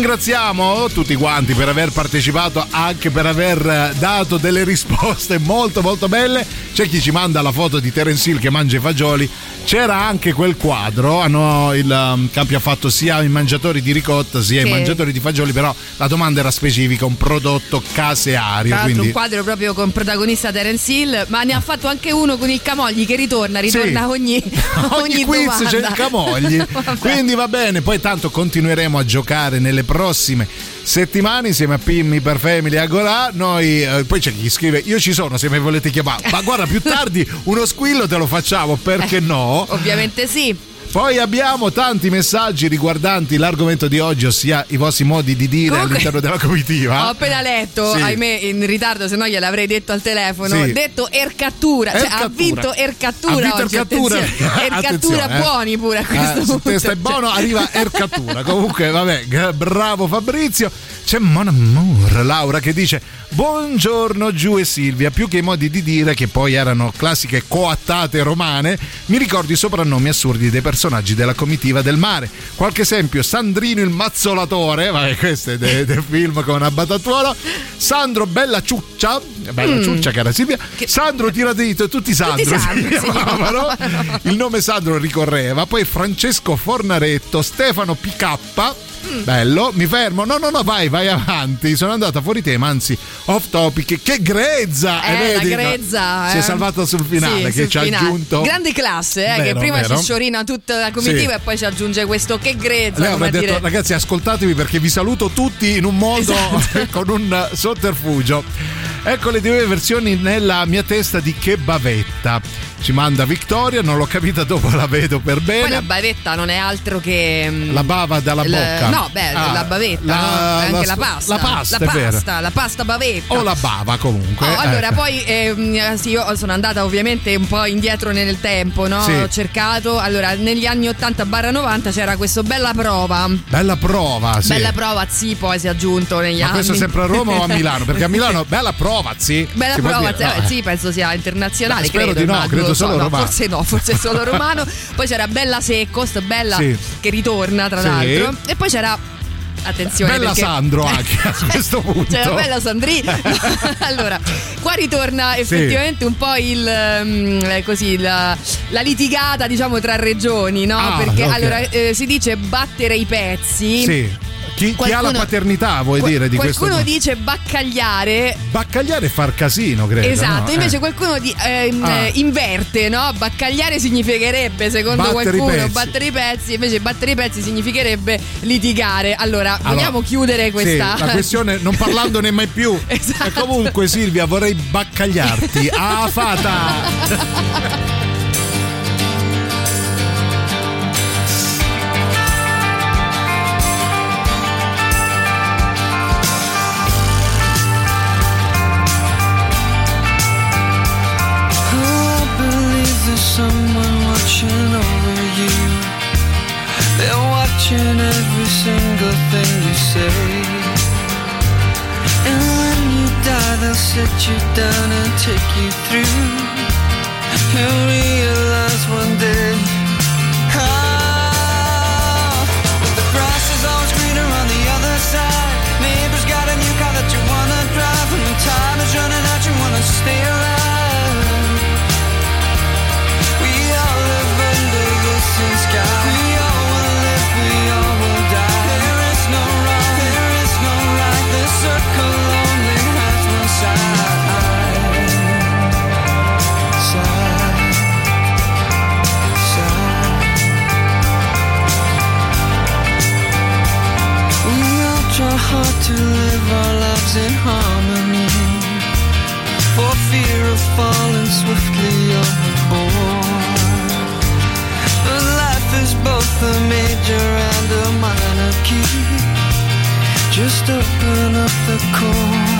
ringraziamo tutti quanti per aver partecipato, anche per aver eh, dato delle risposte molto molto belle. C'è chi ci manda la foto di Terence Hill che mangia i fagioli. C'era anche quel quadro, hanno il um, Campi ha fatto sia i mangiatori di ricotta sia Sì. i mangiatori di fagioli, però la domanda era specifica, un prodotto caseario. Tra Quindi un quadro proprio con protagonista Terence Hill, ma ne ha fatto anche uno con il Camogli che ritorna, ritorna Sì. ogni, ogni quiz domanda. c'è il Camogli. Quindi va bene, poi tanto continueremo a giocare nelle prossime settimane insieme a Pimmi per Family Agorà. Noi eh, poi c'è chi scrive "Io ci sono se mi volete chiamare". Ma guarda, più tardi uno squillo te lo facciamo, perché no? Ovviamente sì. Poi abbiamo tanti messaggi riguardanti l'argomento di oggi, ossia i vostri modi di dire Comunque- all'interno della comitiva. Ho appena letto, Sì. ahimè, in ritardo, se no gliel'avrei detto al telefono. Sì. Detto Ercattura, cioè ha Ercattura. vinto Ercattura Ha vinto oggi. Ercattura. attenzione. Ercattura Attenzione, eh. buoni pure a questo Eh, se punto. te stai buono arriva Ercattura. Comunque, vabbè, bravo Fabrizio. C'è Mon Amour, Laura, che dice: Buongiorno Giù e Silvia. Più che i modi di dire, che poi erano classiche coattate romane, mi ricordo i soprannomi assurdi dei personaggi della comitiva del mare. Qualche esempio: Sandrino il mazzolatore, vabbè, questo è de- del film con Abbatatuolo. Sandro Bella Ciuccia, Bella Mm. Ciuccia, cara Silvia. Sandro Tiradito, tutti Sandro. Tutti si Sandro, sì. chiamavano. Il nome Sandro ricorreva, poi Francesco Fornaretto, Stefano PK. Bello, mi fermo. No, no, no, vai, vai avanti. Sono andata fuori tema, anzi, off topic. Che grezza! Eh, vedi, la no, grezza. Si è eh. salvato sul finale, Sì, che sul ci ha aggiunto. Grande classe, eh, che Vero, prima vero. ci sciorina tutta la comitiva Sì. e poi ci aggiunge questo che grezza. Lei aveva detto, dire- ragazzi, ascoltatevi perché vi saluto tutti in un modo Esatto. con un sotterfugio. Ecco le due versioni nella mia testa di che bavetta. Ci manda Vittoria, non l'ho capita dopo, la vedo per Poi la bene. bavetta non è altro che. mm, La bava dalla il- bocca. No, beh, Ah, la bavetta, la- no? Anche la- la, pasta. la pasta, la pasta, la pasta bavetta. O la bava comunque. Oh, allora, ecco. poi ehm, sì, io sono andata ovviamente un po' indietro nel tempo, no? Sì. Ho cercato. Allora, negli anni 80-90 c'era questo bella prova. Bella prova, sì. Bella prova, sì, poi si è aggiunto negli Ma anni. questo sempre a Roma o a Milano? Perché a Milano bella prova, sì. Bella Si prova, sì, No, sì, penso sia internazionale. Beh, credo, di no, credo lo so, solo no, romano. Forse no, forse solo romano. Poi c'era Bella Secco, sta Bella Sì. che ritorna, tra l'altro. E poi c'era. Attenzione, Bella perché- Sandro anche a questo punto. C'era bella Sandri. allora, qua ritorna effettivamente un po' il mm, eh, così la, la litigata, diciamo, tra regioni, no? Ah, Perché ok. allora eh, si dice battere i pezzi. Sì. Chi, chi ha la Qualcuno- paternità, vuoi Qua- dire, di questo? Qualcuno dice baccagliare. Baccagliare e far casino, credo. Esatto, no? invece Eh. qualcuno di- ehm, Ah. eh, inverte, no? Baccagliare significherebbe, secondo Battere i qualcuno, pezzi. battere i pezzi, invece battere i pezzi significherebbe litigare. Allora, vogliamo chiudere questa. Sì, la questione non parlandone mai più. Esatto. E comunque Silvia vorrei baccagliarti. Ah, fata! single thing you say. And when you die, they'll sit you down and take you through. You'll realize one day. ah, that the grass is always greener on the other side. Neighbor's got a new car that you wanna drive, and when time is running out, you wanna stay alive. In harmony. For fear of falling swiftly overboard. But life is both a major and a minor key. Just open up the chord.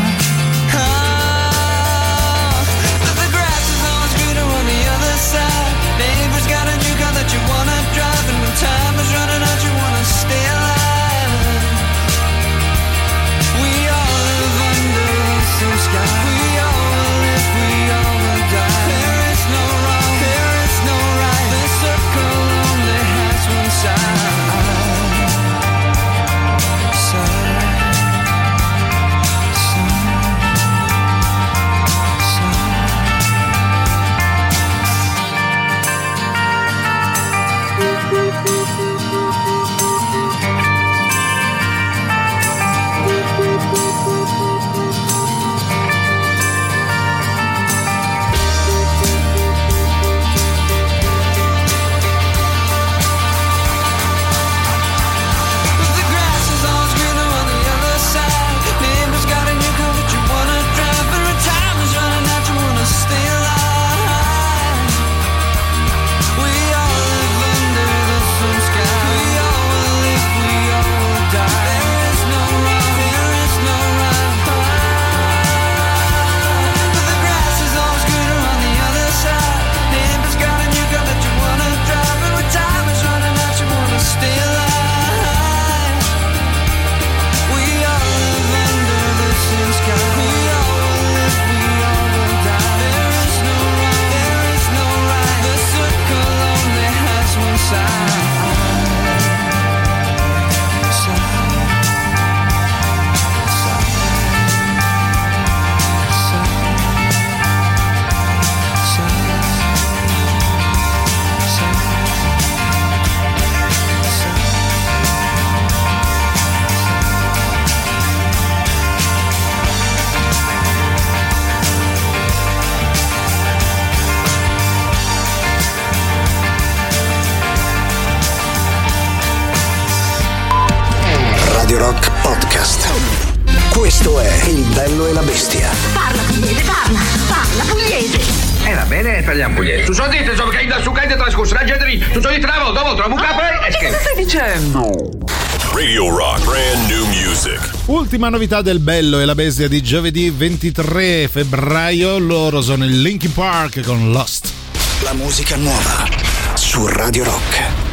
Ultima novità del bello e la bestia di giovedì 23 febbraio. Loro sono il Linkin Park con Lost. La musica nuova su Radio Rock.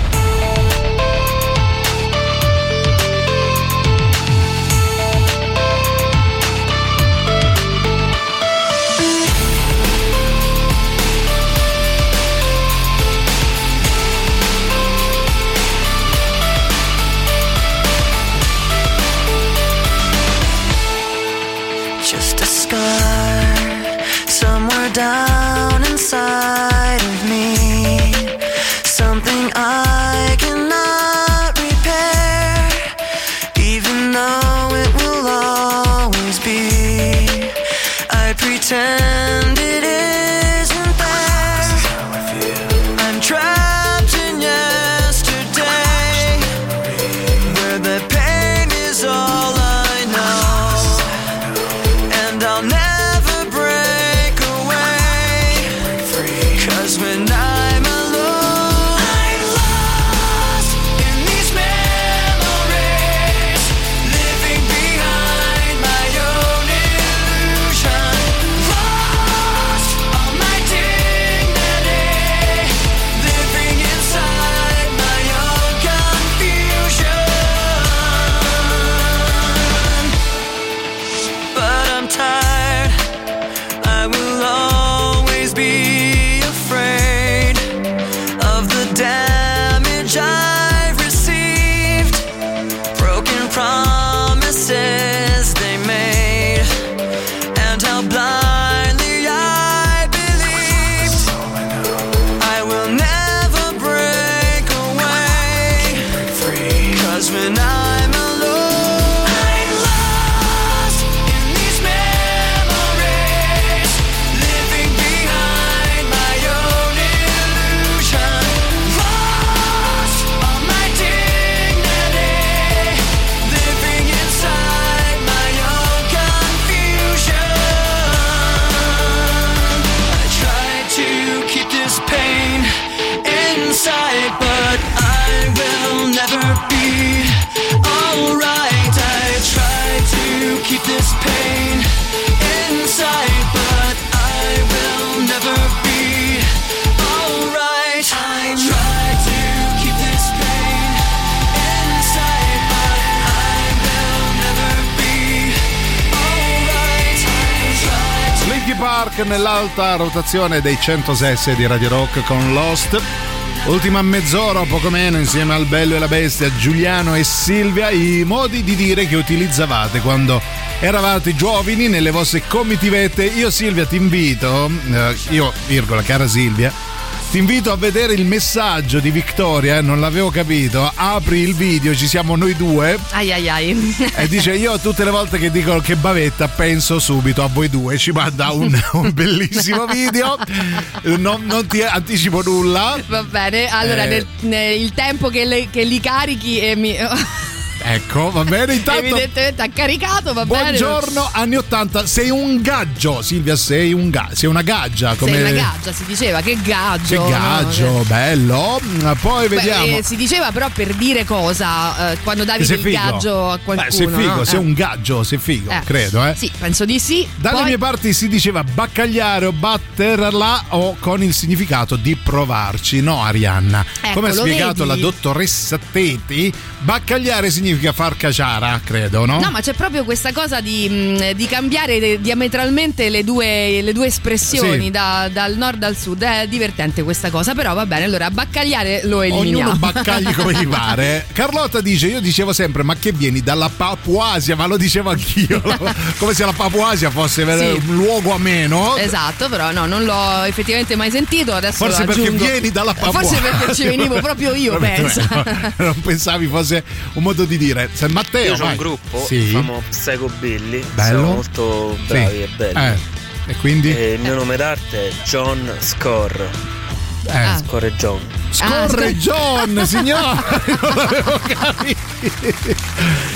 Nell'alta rotazione dei 106 di Radio Rock con Lost. Ultima mezz'ora poco meno insieme al bello e la bestia, Giuliano e Silvia, i modi di dire che utilizzavate quando eravate giovani nelle vostre comitivette. Io Silvia ti invito, eh, io virgola cara Silvia, ti invito a vedere il messaggio di Victoria, eh, non l'avevo capito, apri il video, ci siamo noi due. Ai ai ai. e dice io tutte le volte che dico che bavetta penso subito a voi due. Ci manda un, un bellissimo video. Non, non ti anticipo nulla. Va bene, allora Eh. nel- nel- il tempo che, le- che li carichi e mi... ecco va bene intanto Evidentemente ha caricato, va bene. buongiorno anni 80 sei un gaggio Silvia sei un ga- sei una gaggia come Sei una gaggia, si diceva, che gaggio. che no? gaggio bello poi Beh, vediamo eh, si diceva però per dire cosa eh, quando davi figo. gaggio a qualcuno. Beh, sei figo, no? sei Eh. un gaggio, sei figo, Eh. credo, eh. Sì, penso di sì. Dalle Poi- mie parti si diceva baccagliare o batterla o con il significato di provarci, no Arianna? Ecco, Come ha spiegato vedi? la dottoressa Teti, baccagliare significa far caciara, credo, no? No, ma c'è proprio questa cosa di, mh, di cambiare diametralmente le due, le due espressioni Sì. da- dal nord al sud. È divertente questa cosa, però va bene. Allora, baccagliare lo eliminiamo. Ognuno baccagli come gli pare. Carlotta dice: Io dicevo sempre, ma che vieni dalla Papuasia? Ma lo dicevo anch'io. come se la Papuasia fosse Sì. un luogo a meno. Esatto, però no, non l'ho effettivamente mai sentito. Adesso Forse lo perché aggiungo. vieni dalla Papua. Forse perché ci venivo proprio io, pensa. no, non pensavi fosse un modo di dire. Se Matteo, Io ho un gruppo, Sì. famo Psycho Billy, Bello. siamo molto bravi Sì. e belli. Eh, E quindi? E il mio nome d'arte è John Score. Eh. Score John. Scorre scorre- John, signori, non l'avevo capito.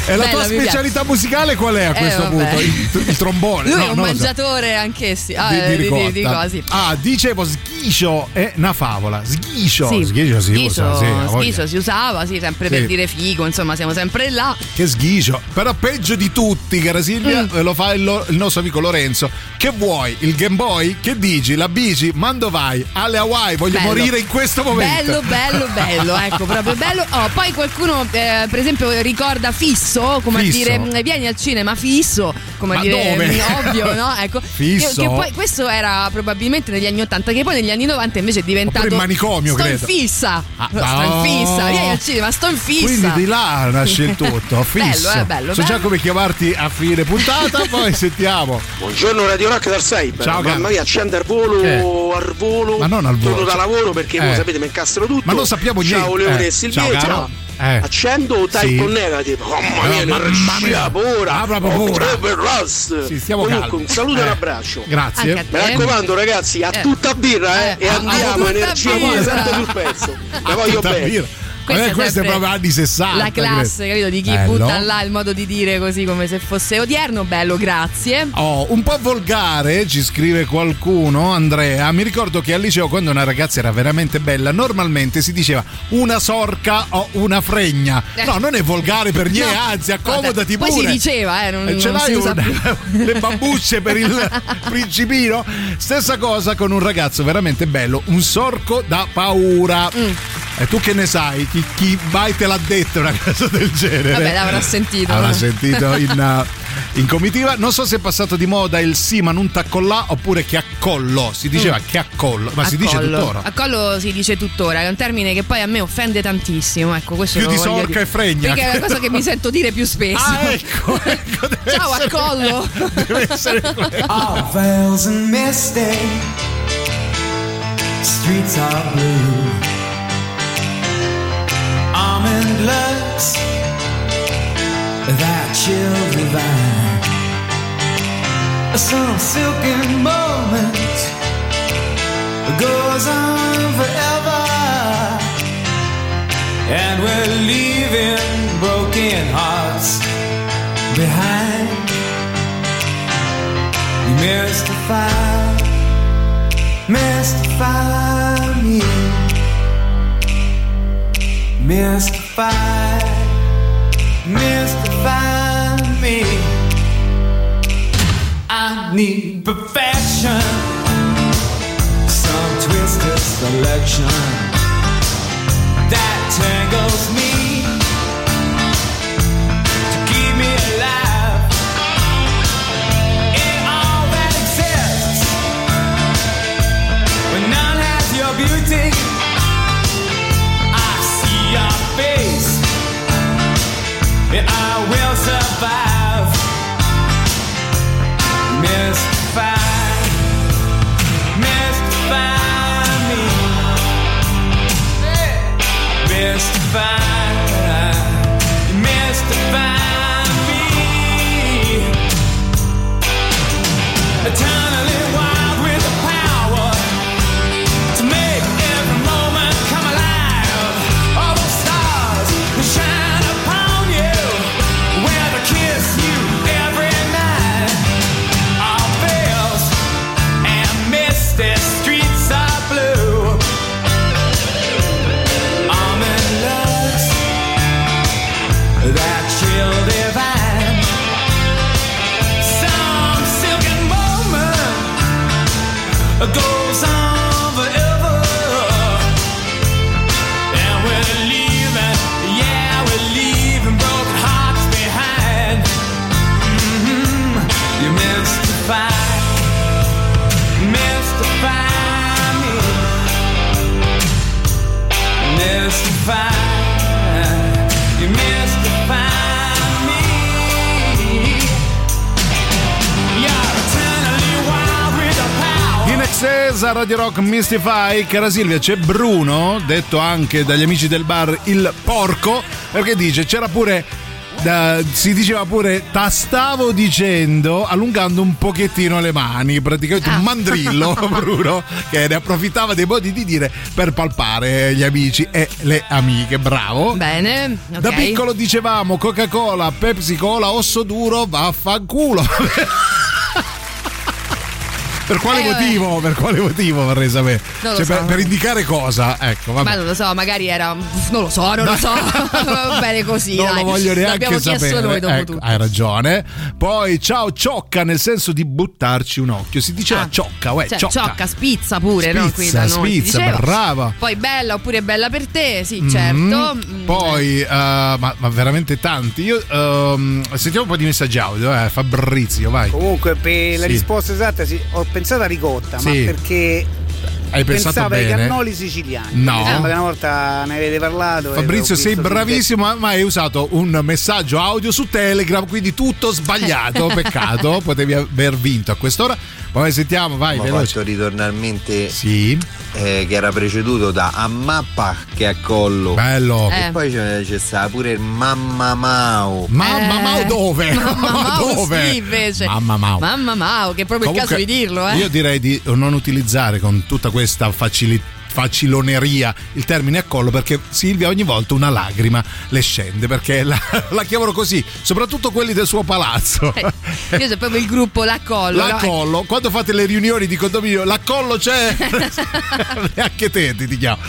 E la Bella, tua specialità musicale qual è a Eh, questo vabbè. punto? Il, il trombone? Lui No, è un lo so. mangiatore anch'essi. Ah, Di, eh, di di, ricotta. di, di cose. Ah, dicevo sghiscio è una favola. Sghiscio, Sì, sghiscio si usa, sì, sghiscio si usava, sì, sempre Sì. per dire figo, insomma, siamo sempre là. Che sghiscio. Però peggio di tutti, cara Silvia, Mm. eh, lo fa il, lo- il nostro amico Lorenzo. Che vuoi? Il Game Boy? Che dici? La bici? Mando vai? Alle Hawaii, voglio Bello. morire in questo momento. Bello, bello, bello, ecco, proprio bello. Oh, poi qualcuno, eh, per esempio, ricorda fisso, come Fisso? a dire, vieni al cinema fisso, come Ma a dire, dove? ovvio, no? Ecco. Fisso? Che, che poi questo era probabilmente negli anni 80, che poi negli anni 90 invece è diventato. In manicomio, sto credo. in fissa. Ah, No, sto in fissa, vieni al cinema, sto in fissa. Quindi di là nasce il tutto, fisso. Bello, eh, bello, So già bello. come chiamarti a fine puntata, poi sentiamo. Buongiorno Radio Rock dal Cyber. Ciao, caro. Mamma mia, accendo al volo, Eh. al volo. Ma non al volo. Torno da lavoro perché Eh. voi sapete mi incastro tutto. Ma non sappiamo Ciao niente. Leone Eh, e Silvia. ciao. Eh. Accendo type Sì. con negative. Mamma mia, Eh, mamma energia mia. pura. Ah, proprio pura. Rust. Sì, stiamo Comunque, calmi. un saluto e Eh. un abbraccio. Grazie. A Mi raccomando, ragazzi, a Eh. tutta birra, eh, Eh. e A- a andiamo, tutta energia sempre sul pezzo. La voglio bene. birra. Questa Vabbè, è questo è sempre proprio anni 60. La classe, capito? Di chi Bello. butta là il modo di dire così come se fosse odierno. Bello, grazie. Oh, un po' volgare, ci scrive qualcuno, Andrea. Mi ricordo che al liceo, quando una ragazza era veramente bella, normalmente si diceva una sorca o una fregna. Eh. No, non è volgare per niente, No. anzi, accomodati Poi pure. si diceva, eh, non, E ce non l'hai un- le bambucce per il principino? Stessa cosa con un ragazzo veramente bello, un sorco da paura. Mm. E tu che ne sai? Chi, chi mai te l'ha detto una cosa del genere? Vabbè, l'avrà sentito. Avrà sentito in, uh, in comitiva. Non so se è passato di moda il sì, ma non t'accollà oppure che accollo. Si diceva Mm. che accollo, ma si A dice tuttora. A collo si dice tuttora, è un termine che poi a me offende tantissimo. Ecco, questo Più di sorca dire. e fregna. Perché è una cosa che mi sento dire più spesso. Ah, ecco, Ciao a collo. Deve essere quello. All veils and misty, streets are blue. Looks that chill divine. Some silken moment goes on forever, and we're leaving broken hearts behind. You mystify, mystify Mystify, mystify me. I need perfection, some twisted selection that tangles me to keep me alive. In all that exists, none has your beauty, I will survive. Mystify, me, mystify, mystify me. Wild a Radio Rock Mystify, cara Silvia, c'è Bruno, detto anche dagli amici del bar il porco, perché dice c'era pure da- si diceva pure tastavo dicendo allungando un pochettino le mani, praticamente Ah. un mandrillo Bruno che ne approfittava dei modi di dire per palpare gli amici e le amiche, bravo. Bene, ok. Da piccolo dicevamo Coca-Cola, Pepsi Cola, osso duro, vaffanculo. per quale Eh, vabbè. motivo? Per quale motivo vorrei sapere? Non lo Cioè, so. per, per indicare cosa? Ecco, vabbè. Ma non lo so, magari era. Non lo so, non lo so. Va bene così. non dai. lo voglio neanche L'abbiamo sapere. chiesto noi dopo Ecco, tutto. hai ragione. Poi ciao ciocca nel senso di buttarci un occhio. Si diceva ciocca, uè, Cioè, ciocca. ciocca, spizza pure, no? Qui Spizza, da noi spizza, diceva. brava. Poi bella oppure bella per te, sì, Mm, certo. Mm, Poi, eh, ma, ma veramente tanti. Io ehm, sentiamo un po' di messaggi audio, eh. Fabrizio, vai. Comunque, per la Sì. risposta esatta, sì, ho pensato a ricotta, Sì. ma perché Hai pensato pensavo ai bene? cannoli siciliani. No. Mi sembra che una volta ne avete parlato. Fabrizio, sei bravissimo, ma hai usato un messaggio audio su Telegram, quindi tutto sbagliato. Peccato, potevi aver vinto a quest'ora. Poi sentiamo, vai, Mi ha veloce. fatto ritornare in mente sì. che era preceduto da a mappa che a collo. Bello. E Eh. poi c'è, c'è stata pure il mamma mau. Mamma Mau dove? Mamma Mau dove? sì, invece. Mamma Mau. Mamma Mau, che è proprio il Comunque, caso di dirlo, eh. Io direi di non utilizzare con tutta questa facilità faciloneria il termine a collo perché Silvia ogni volta una lacrima le scende perché la, la chiamano così soprattutto quelli del suo palazzo Eh, Io proprio il gruppo La Collo. la no? collo quando fate le riunioni di condominio la collo c'è neanche te ti chiamo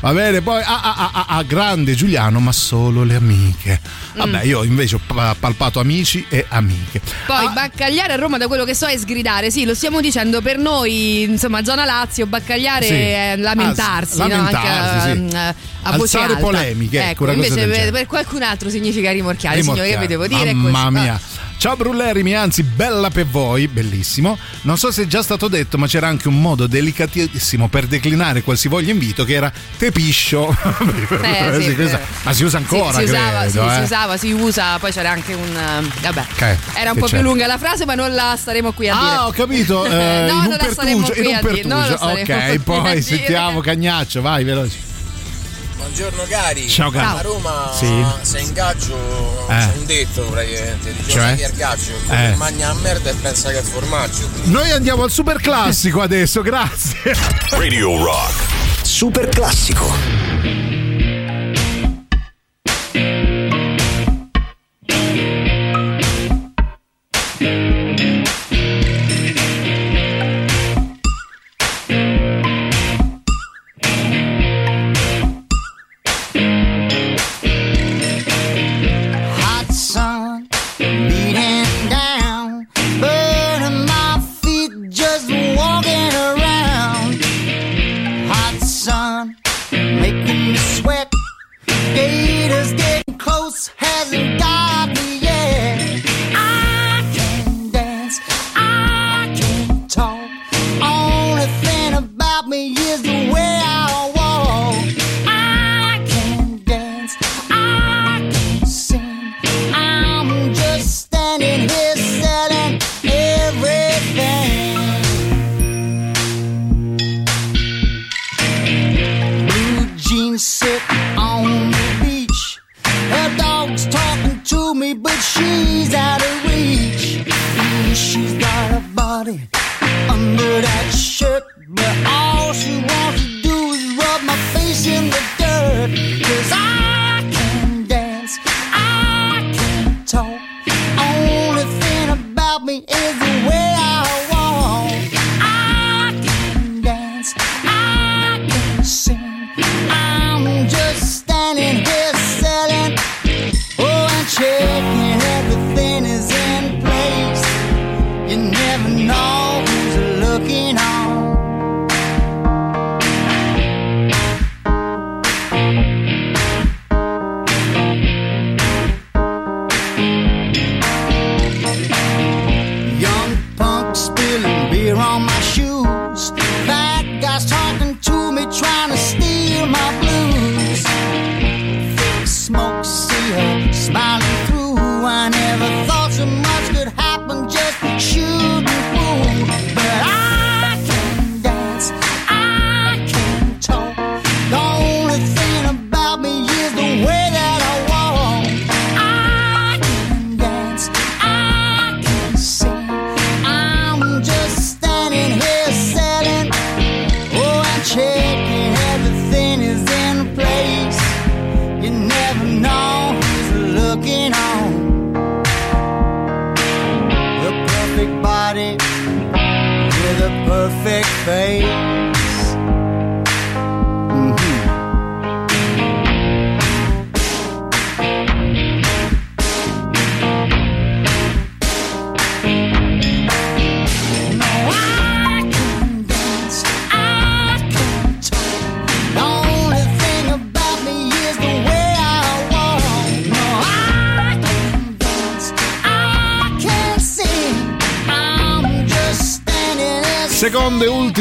va bene poi ah, ah, ah, ah, ah, grande Giuliano ma solo le amiche vabbè io invece ho pa- palpato amici e amiche Poi Ah. Baccagliare a Roma, da quello che so, è sgridare. Sì, lo stiamo dicendo per noi, insomma, zona Lazio, Baccagliare Sì. è lamentarsi, no? lamentarsi, Anche sì. eh, a voce Alzare alta. polemiche, ecco, Ecco, invece per, per qualcun altro significa rimorchiare. Signore, che vi devo Rimorchiare. dire? Mamma così. mia. Ciao Brulleri, mi anzi, bella per voi, bellissimo. Non so se è già stato detto, ma c'era anche un modo delicatissimo per declinare qualsivoglia invito che era tepiscio. Eh, sì, Sì, eh. ma si usa ancora, si, si usava, credo, sì, eh. si usava, si usa, poi c'era anche un. eh, Vabbè. Che- Era un po' c'è? più lunga la frase, ma non la staremo qui a dire. Ah, ho capito. no, in non la staremo qui a dire. Ok, poi sentiamo Cagnaccio, vai veloce. Buongiorno cari. Ciao, cari. A Roma Sì. se in gaggio Eh. c'è un detto praticamente, dice Cioè? che è il gaggio, Eh. mangia a merda e pensa che è formaggio. Noi andiamo al super classico adesso, grazie. Radio Rock. Super classico.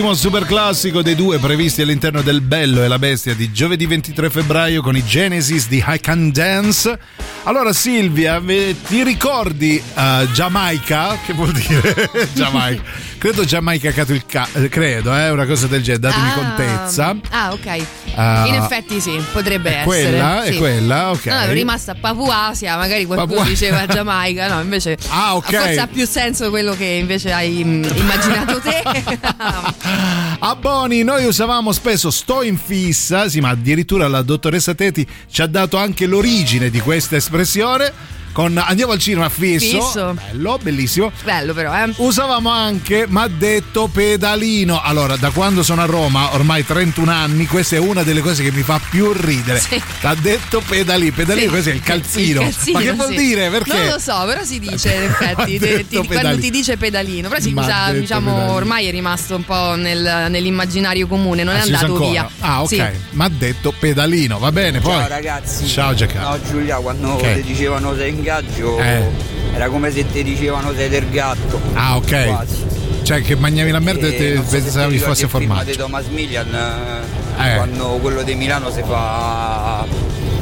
Ultimo super classico dei due previsti all'interno del Bello e la Bestia di giovedì 23 febbraio con i Genesis di I Can Dance. Allora Silvia, ti ricordi eh, Giamaica? Che vuol dire Giamaica? Credo Giamaica Cattolica, eh, credo, è una cosa del genere, datemi Ah, contezza. Ah, ok. Ah, In effetti sì, potrebbe È essere. quella? È sì. quella? Ok. No, è rimasta a Papuasia, magari qualcuno Papua- diceva Giamaica, no, invece Ah, ok. forse ha più senso quello che invece hai mm, immaginato te. A Boni noi usavamo spesso sto in fissa, sì, ma addirittura la dottoressa Teti ci ha dato anche l'origine di questa espressione espressione con andiamo al cinema fisso, Fisso. bello, bellissimo. Bello però, eh. Usavamo anche ma detto pedalino. Allora, da quando sono a Roma, ormai 31 anni, questa è una delle cose che mi fa più ridere. Sì. T'ha detto pedalino, pedalino, Sì. questo è il calzino. Il calzino, ma che vuol sì. dire? Perché? Non lo so, però si dice in Ha effetti, ti- ti- quando ti dice pedalino, però si Ma ha usa, diciamo, pedalino. ormai è rimasto un po' nel- nell'immaginario comune, non è Ah, usa andato ancora? via. Ah, ok. Sì. Ma ha detto pedalino, va bene, poi. Ciao ragazzi. Ciao Giancarlo. No Giulia, quando Ok. ti dicevano sei in gaggio Eh. era come se ti dicevano sei del gatto. Ah, ok. Quasi. Cioè, che mangiavi la merda e E te so pensavi fosse film formaggio. di Thomas Millian Eh. quando quello di Milano si fa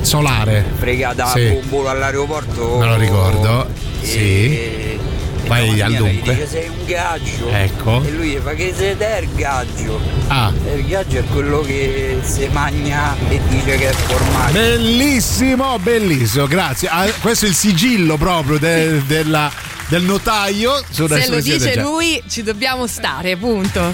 Solare. fregata Sì. a bombolo all'aeroporto. Me lo ricordo. E- Sì. e Vai al dunque. dice sei un gaggio. Ecco. E lui gli fa che sei te il gaggio. Ah. E il gaggio è quello che si magna e dice che è formaggio. Bellissimo, bellissimo, grazie. Ah, questo è il sigillo proprio de- della- del notaio. su una Se lo dice del lui, ci dobbiamo stare, punto.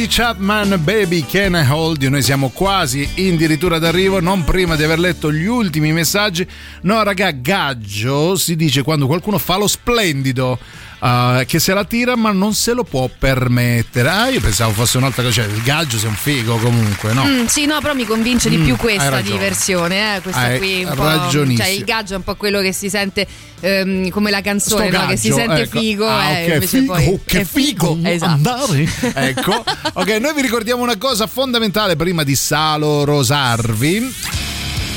Tracy Chapman, Baby Can I Hold You? Noi siamo quasi in dirittura d'arrivo, non prima di aver letto gli ultimi messaggi. No, raga, gaggio si dice quando qualcuno fa lo splendido. Eh, che se la tira ma non se lo può permettere ah io pensavo fosse un'altra cosa cioè il gaggio sia un figo comunque no Mm, sì, no, però mi convince di Mm, più hai questa ragione. diversione, eh, questa Hai qui un po', cioè il gaggio è un po' quello che si sente ehm, come la canzone, no? che si sente ecco. figo, Ah, eh, figo, poi che è figo esatto. andare. ecco ok noi vi ricordiamo una cosa fondamentale prima di Salo Rosarvi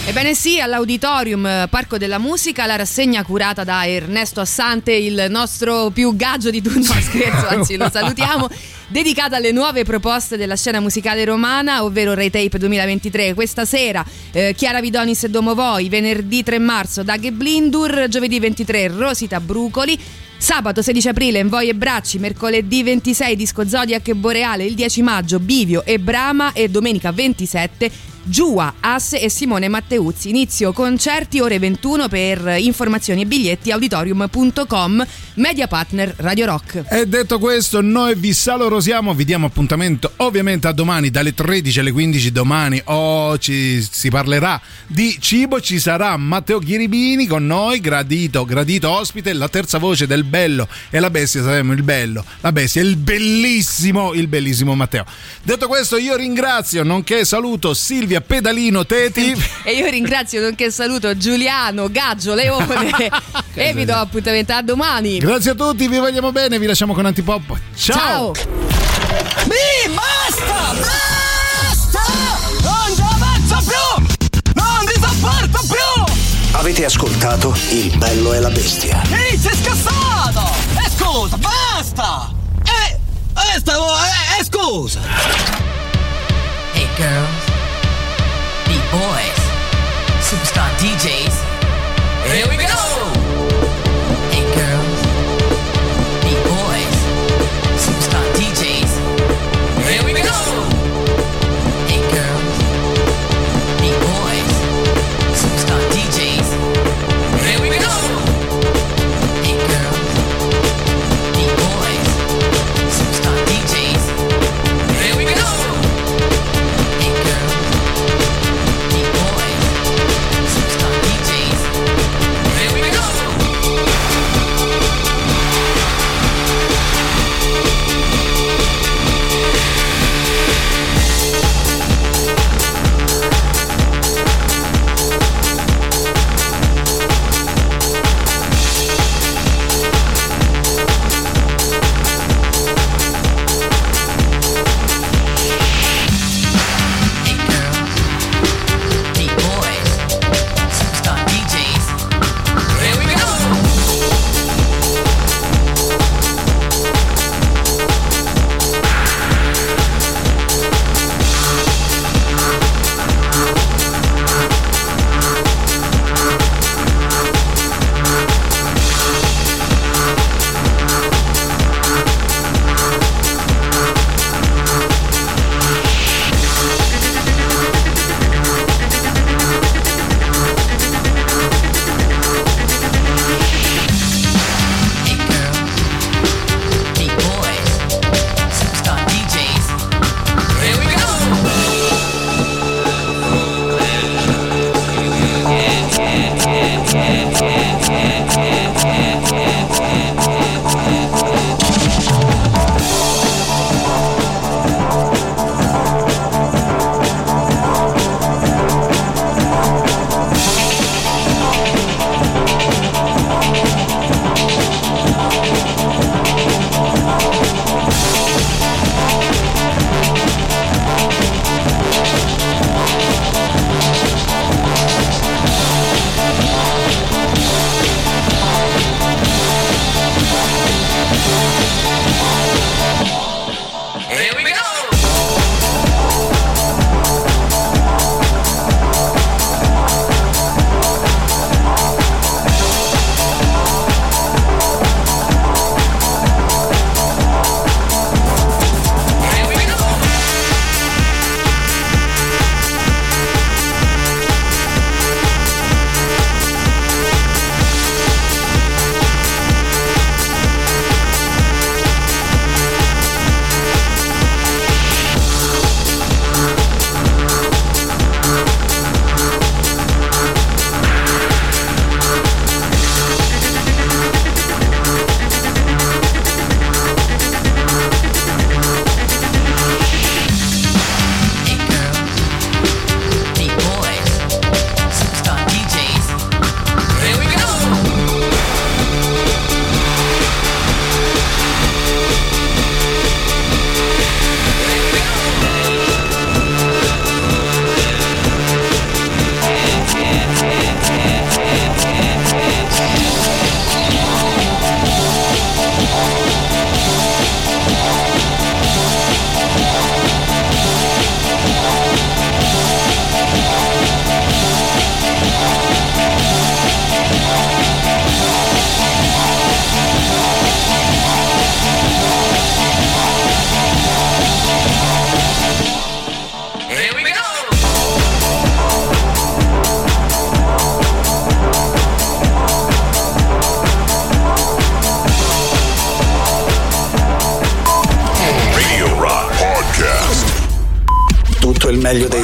Ebbene sì, all'Auditorium eh, Parco della Musica la rassegna curata da Ernesto Assante, il nostro più gaggio di tutti, no scherzo, anzi lo salutiamo, dedicata alle nuove proposte della scena musicale romana, ovvero Ray Tape 2023. Questa sera eh, Chiara Vidonis e Domovoi, venerdì 3 marzo Dag e Blindur, giovedì 23 Rosita Brucoli, Sabato 16 aprile Envoi e Bracci, mercoledì 26 Disco Zodiac e Boreale, il 10 maggio Bivio e Brama e domenica 27 Giua, Asse e Simone Matteuzzi. Inizio concerti ore 21 per informazioni e biglietti auditorium.com, media partner Radio Rock. E detto questo, noi vi salorosiamo, vi diamo appuntamento ovviamente a domani dalle 13 alle 15 domani. Oh, ci, si parlerà di cibo, ci sarà Matteo Ghiribini con noi, gradito, gradito ospite, la terza voce del bello e la bestia, saremo il bello, la bestia, il bellissimo, il bellissimo Matteo. Detto questo, io ringrazio, nonché saluto Silvia Pedalino Teti. E io ringrazio nonché saluto Giuliano, Gaggio, Leone e vi do appuntamento a domani. Grazie a tutti, vi vogliamo bene, vi lasciamo con Antipop. Ciao. Mi basta! Basta! Non ci avanzo più! Non vi sopporto più! Avete ascoltato Il bello e la bestia. Ehi, sei scassato! E scusa, basta! Eh, eh, stavo, eh, eh, scusa! Hey girls, beat boys, superstar DJs. Here we go. Hey